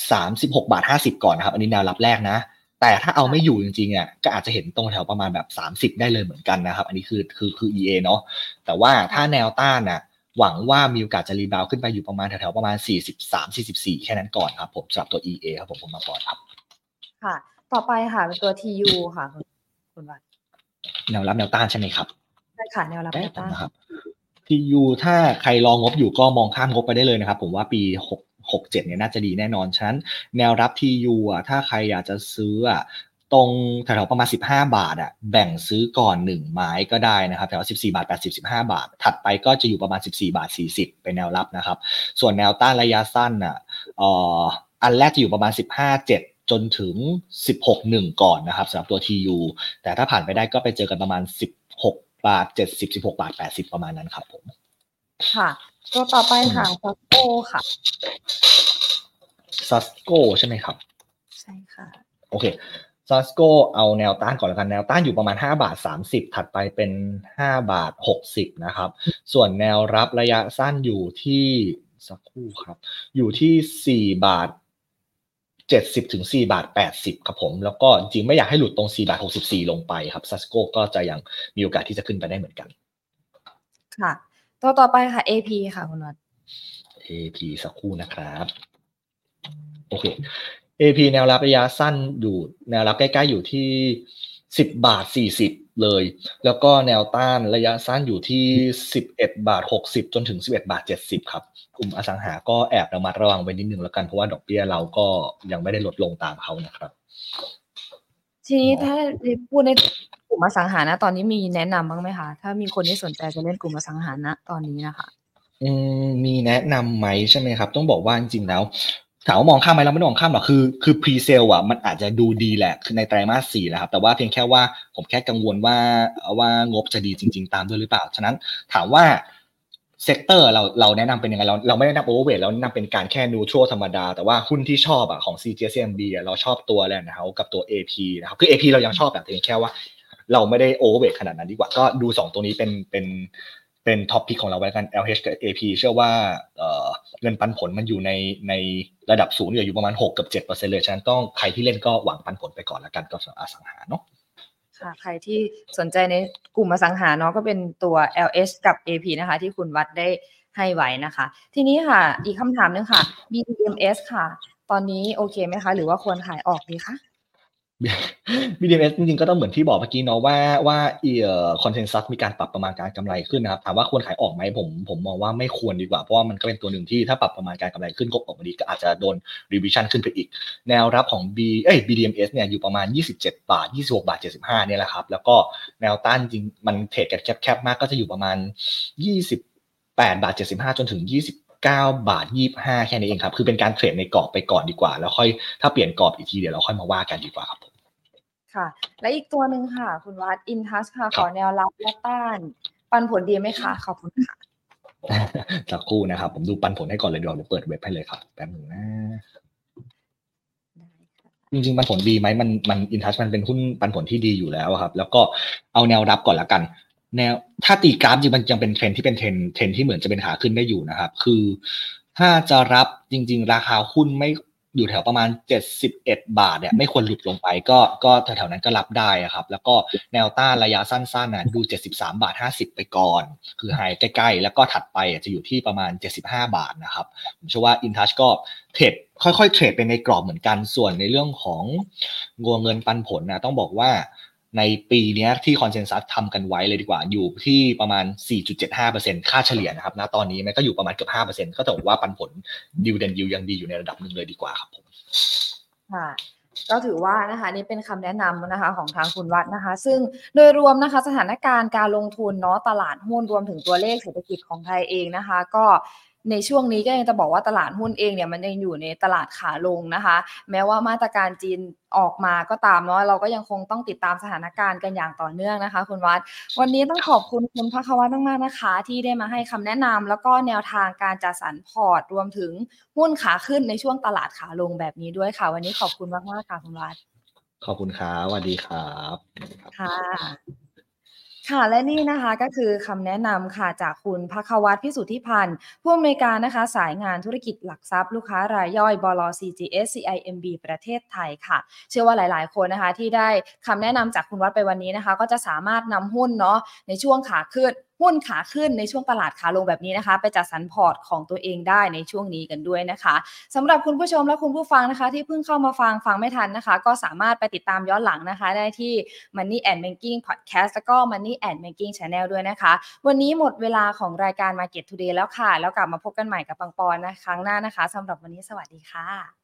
36บาท50ก่อนนะครับ อันนี้แนวรับแรกนะ แต่ถ้าเอาไม่อยู่จริงๆอะก็อาจจะเห็นตรงแถวประมาณแบบ 30 ได้เลยเหมือนกันนะครับ อันนี้คือคือคือ EA เนาะแต่ว่าถ้าแนวต้านอะหวังว่ามีโอกาสจะรีบาวขึ้นไปอยู่ประมาณแถวๆประมาณ 43 44 แค่นั้นก่อนครับผมสำหรับตัว EA ครับผมผมมาก่อนครับ ค่ะ ต่อไปค่ะเป็นตัว TU ค่ะคุณคุณวัดแนวรับแนวต้านใช่ไหมครับใช่ค่ะแนวรับแนวต้านนะครับ TU ถ้าใครรองงบอยู่ก็มองข้ามงบไปได้เลยนะครับ ผมว่าปี6 67เนี่ยน่าจะดีแน่นอนฉะนั้นแนวรับ TU อะถ้าใครอยากจะซื้ออะตรงแถวๆประมาณ 15 บาทอะแบ่งซื้อก่อน 1 ไม้ก็ได้นะครับแถว14 บาท 80 15 บาท ถัดไปก็จะอยู่ประมาณ 14 บาท 40 เป็นแนวรับนะครับ ส่วนแนวต้านระยะสั้นอะอันแรกจะอยู่ประมาณ 15 7จนถึง 16 1 ก่อนนะครับสำหรับตัว TU แต่ถ้าผ่านไปได้ก็ไปเจอกันประมาณ 16 บาท 70 16 บาท 80 ประมาณนั้นครับผม ค่ะ ตัวต่อไปค่ะซัสโกค่ะ ซัสโกใช่ไหมครับ ใช่ค่ะ โอเคซัสโกเอาแนวต้านก่อนแล้วกัน แนวต้านอยู่ประมาณ 5 บาท 30 ถัดไปเป็น 5 บาท 60 นะครับ ส่วนแนวรับระยะสั้นอยู่ที่สักครู่ครับ อยู่ที่ 4 บาท 70ถึง4บาท 80 ครับผม แล้วก็จริงไม่อยากให้หลุดตรง 4 บาท 64 ลงไปครับซัสโกก็จะยังมีโอกาสที่จะขึ้นไปได้เหมือนกัน ค่ะ ตัวต่อไปค่ะ AP ค่ะคุณวัด AP สักครู่นะครับ โอเค AP แนวรับระยะสั้นอยู่แนวรับใกล้ๆอยู่ที่10บาท40เลย แล้วก็แนวต้านระยะสั้นอยู่ที่11บาท60จนถึง11บาท70ครับกลุ่มอสังหาก็แอบระมัดระวังไว้นิดนึงแล้วกันเพราะว่าดอกเบี้ยเราก็ยังไม่ได้ลดลงตามเขานะครับ ทีนี้ถ้าพูดในกลุ่มอสังหานะตอนนี้มีแนะนำบ้างไหมคะ ถ้ามีคนที่สนใจจะเล่นกลุ่มอสังหานะตอนนี้นะคะอืมมีแนะนำไหมใช่ไหมครับ ต้องบอกว่าจริงๆแล้วถามว่ามองข้ามไหมเราไม่ได้มองข้ามหรอกคือคือ presale อะมันอาจจะดูดีแหละคือในไตรมาสสี่แหละครับแต่ว่าเพียงแค่ว่าผมแค่กังวลว่าว่างบจะดีจริง ๆ ตามด้วยหรือเปล่า ฉะนั้นถามว่า sector เราเราแนะนำเป็นยังไงเราเราไม่ได้แนะนำ overweight เราแนะนำเป็นการแค่ neutral ธรรมดา แต่ว่าหุ้นที่ชอบอะของ CGS-CIMB อะเราชอบตัวแลนด์เฮาส์กับตัว AP นะครับคือ AP เรายังชอบแบบเพียงแค่ว่า เราไม่ได้ overweight ขนาดนั้นดีกว่า ก็ดูสองตัวนี้เป็นเป็นเป็นท็อปพิกของเราไว้กัน LH กับ AP เชื่อว่าเอ่อเงินปันผลมันอยู่ในในระดับสูงอยู่ประมาณ6กับ7เปอร์เซ็นต์เลยฉะนั้นต้องใครที่เล่นก็หวังปันผลไปก่อนแล้วกันก็สำหรับอสังหาเนาะ ค่ะ ใครที่สนใจในกลุ่มอสังหาเนาะก็เป็นตัว LH กับ AP นะคะ ที่คุณวัดได้ให้ไว้นะคะ ทีนี้ค่ะ อีกคำถามหนึงค่ะ BDMs ค่ะ ตอนนี้โอเคไหมคะ หรือว่าควรขายออกดีคะ BDMs จริงๆก็ต้องเหมือนที่บอกเมื่อกี้เนาะว่าว่าเอ่อ consensus มีการปรับประมาณการกำไรขึ้นนะครับถามว่าควรขายออกไหมผมผมมองว่าไม่ควรดีกว่า เพราะว่ามันก็เป็นตัวหนึ่งที่ถ้าปรับประมาณการกำไรขึ้นก็ออกมาดีก็อาจจะโดน revision ขึ้นไปอีก แนวรับของ B เอ้ย BDMS เนี่ยอยู่ประมาณ 27 บาท 26 บาท 75เนี่ยแหละครับ แล้วก็แนวต้านจริงมัน trade กันแคบๆมากก็จะอยู่ประมาณ28บาท75 จนถึง20 9 บาท 25 แค่นี้เองครับ คือเป็นการ trade ในกรอบไปก่อนดีกว่า แล้วค่อยถ้าเปลี่ยนกรอบอีกทีเดี๋ยวเราค่อยมาว่ากันดีกว่าครับผมค่ะ และอีกตัวหนึ่งค่ะ คุณวัดอินทัชค่ะคขรับอแนวรับและต้าน ปันผลดีไหมคะขอบคุณค่ะสักครู่นะครับ ผมดูปันผลให้ก่อนเลยเดี๋ยวเดี๋ยวเปิดเว็บให้เลยครับแป๊บหนึงนะจริงๆปันผลดีไหมมันมันอินทัชมันเป็นหุ้นปันผลที่ดีอยู่แล้วอะครับ แล้วก็เอาแนวรับก่อนละกัน แนวถ้าตีกราฟจริงมันยังเป็นเทรนที่เป็น trend trend ที่เหมือนจะเป็นขาขึ้นได้อยู่นะครับ คือถ้าจะรับจริง ๆ ราคาหุ้นไม่อยู่แถวประมาณ 71 บาทเนี่ยไม่ควรหลุดลงไปก็ก็แถวๆนั้นก็รับได้ครับ แล้วก็แนวต้านระยะสั้นๆนะดู 73 บาท 50 ไปก่อน คือไฮใกล้ๆ แล้วก็ถัดไปจะอยู่ที่ประมาณ 75 บาทนะครับผมเชื่อว่าอินทัชก็เทรดค่อยๆ เทรดเป็นในกรอบเหมือนกันส่วนในเรื่องของงัวเงินปันผลนะต้องบอกว่า ในปีนี้ที่คอนเซนแซสทำกันไว้เลยดีกว่าอยู่ที่ประมาณ 4.75%ค่าเฉลี่ยนะครับณตอนนี้มันก็อยู่ประมาณเกือบ5%ก็ถือว่าปันผลดิวเดนยิวยังดีอยู่ในระดับหนึ่งเลยดีกว่าครับผมค่ะก็ถือว่านะคะนี่เป็นคำแนะนำนะคะของทางคุณวัดนะคะ ซึ่งโดยรวมนะคะสถานการณ์การลงทุนเนาะตลาดหุ้นรวมถึงตัวเลขเศรษฐกิจของไทยเองนะคะ ก็ ในช่วงนี้ก็ยังจะบอกว่าตลาดหุ้นเองเนี่ยมันยังอยู่ในตลาดขาลงนะคะ แม้ว่ามาตรการจีนออกมาก็ตามเนาะเราก็ยังคงต้องติดตามสถานการณ์กันอย่างต่อเนื่องนะคะ คุณวัด วันนี้ต้องขอบคุณคุณพักวัฒน์มากๆนะคะ ที่ได้มาให้คำแนะนำแล้วก็แนวทางการจัดสรรพอร์ตรวมถึงหุ้นขาขึ้นในช่วงตลาดขาลงแบบนี้ด้วยค่ะ วันนี้ขอบคุณมากๆค่ะคุณวัดขอบคุณครับสวัสดีครับค่ะ ค่ะและนี่นะคะก็คือคำแนะนำค่ะจากคุณภควัตรพิสุทธิพันธ์ผู้อำนวยการนะคะสายงานธุรกิจหลักทรัพย์ลูกค้ารายย่อยบล CGS CIMB ประเทศไทยค่ะ เชื่อว่าหลาย ๆ คนนะคะที่ได้คำแนะนำจากคุณวัดไปวันนี้นะคะ ก็จะสามารถนำหุ้นเนาะในช่วงขาขึ้นหุ้นขาขึ้นในช่วงตลาดขาลงแบบนี้นะคะ ไปจัดสรรพอร์ตของตัวเองได้ในช่วงนี้กันด้วยนะคะสำหรับคุณผู้ชมและคุณผู้ฟังนะคะ ที่เพิ่งเข้ามาฟังฟังไม่ทันนะคะ ก็สามารถไปติดตามย้อนหลังนะคะ ได้ที่ Money and Banking Podcast แล้วก็ Money and Banking Channel ด้วยนะคะ วันนี้หมดเวลาของรายการ Market Today แล้วค่ะ แล้วกลับมาพบกันใหม่กับปังปอนนะครั้งหน้านะคะสำหรับวันนี้สวัสดีค่ะ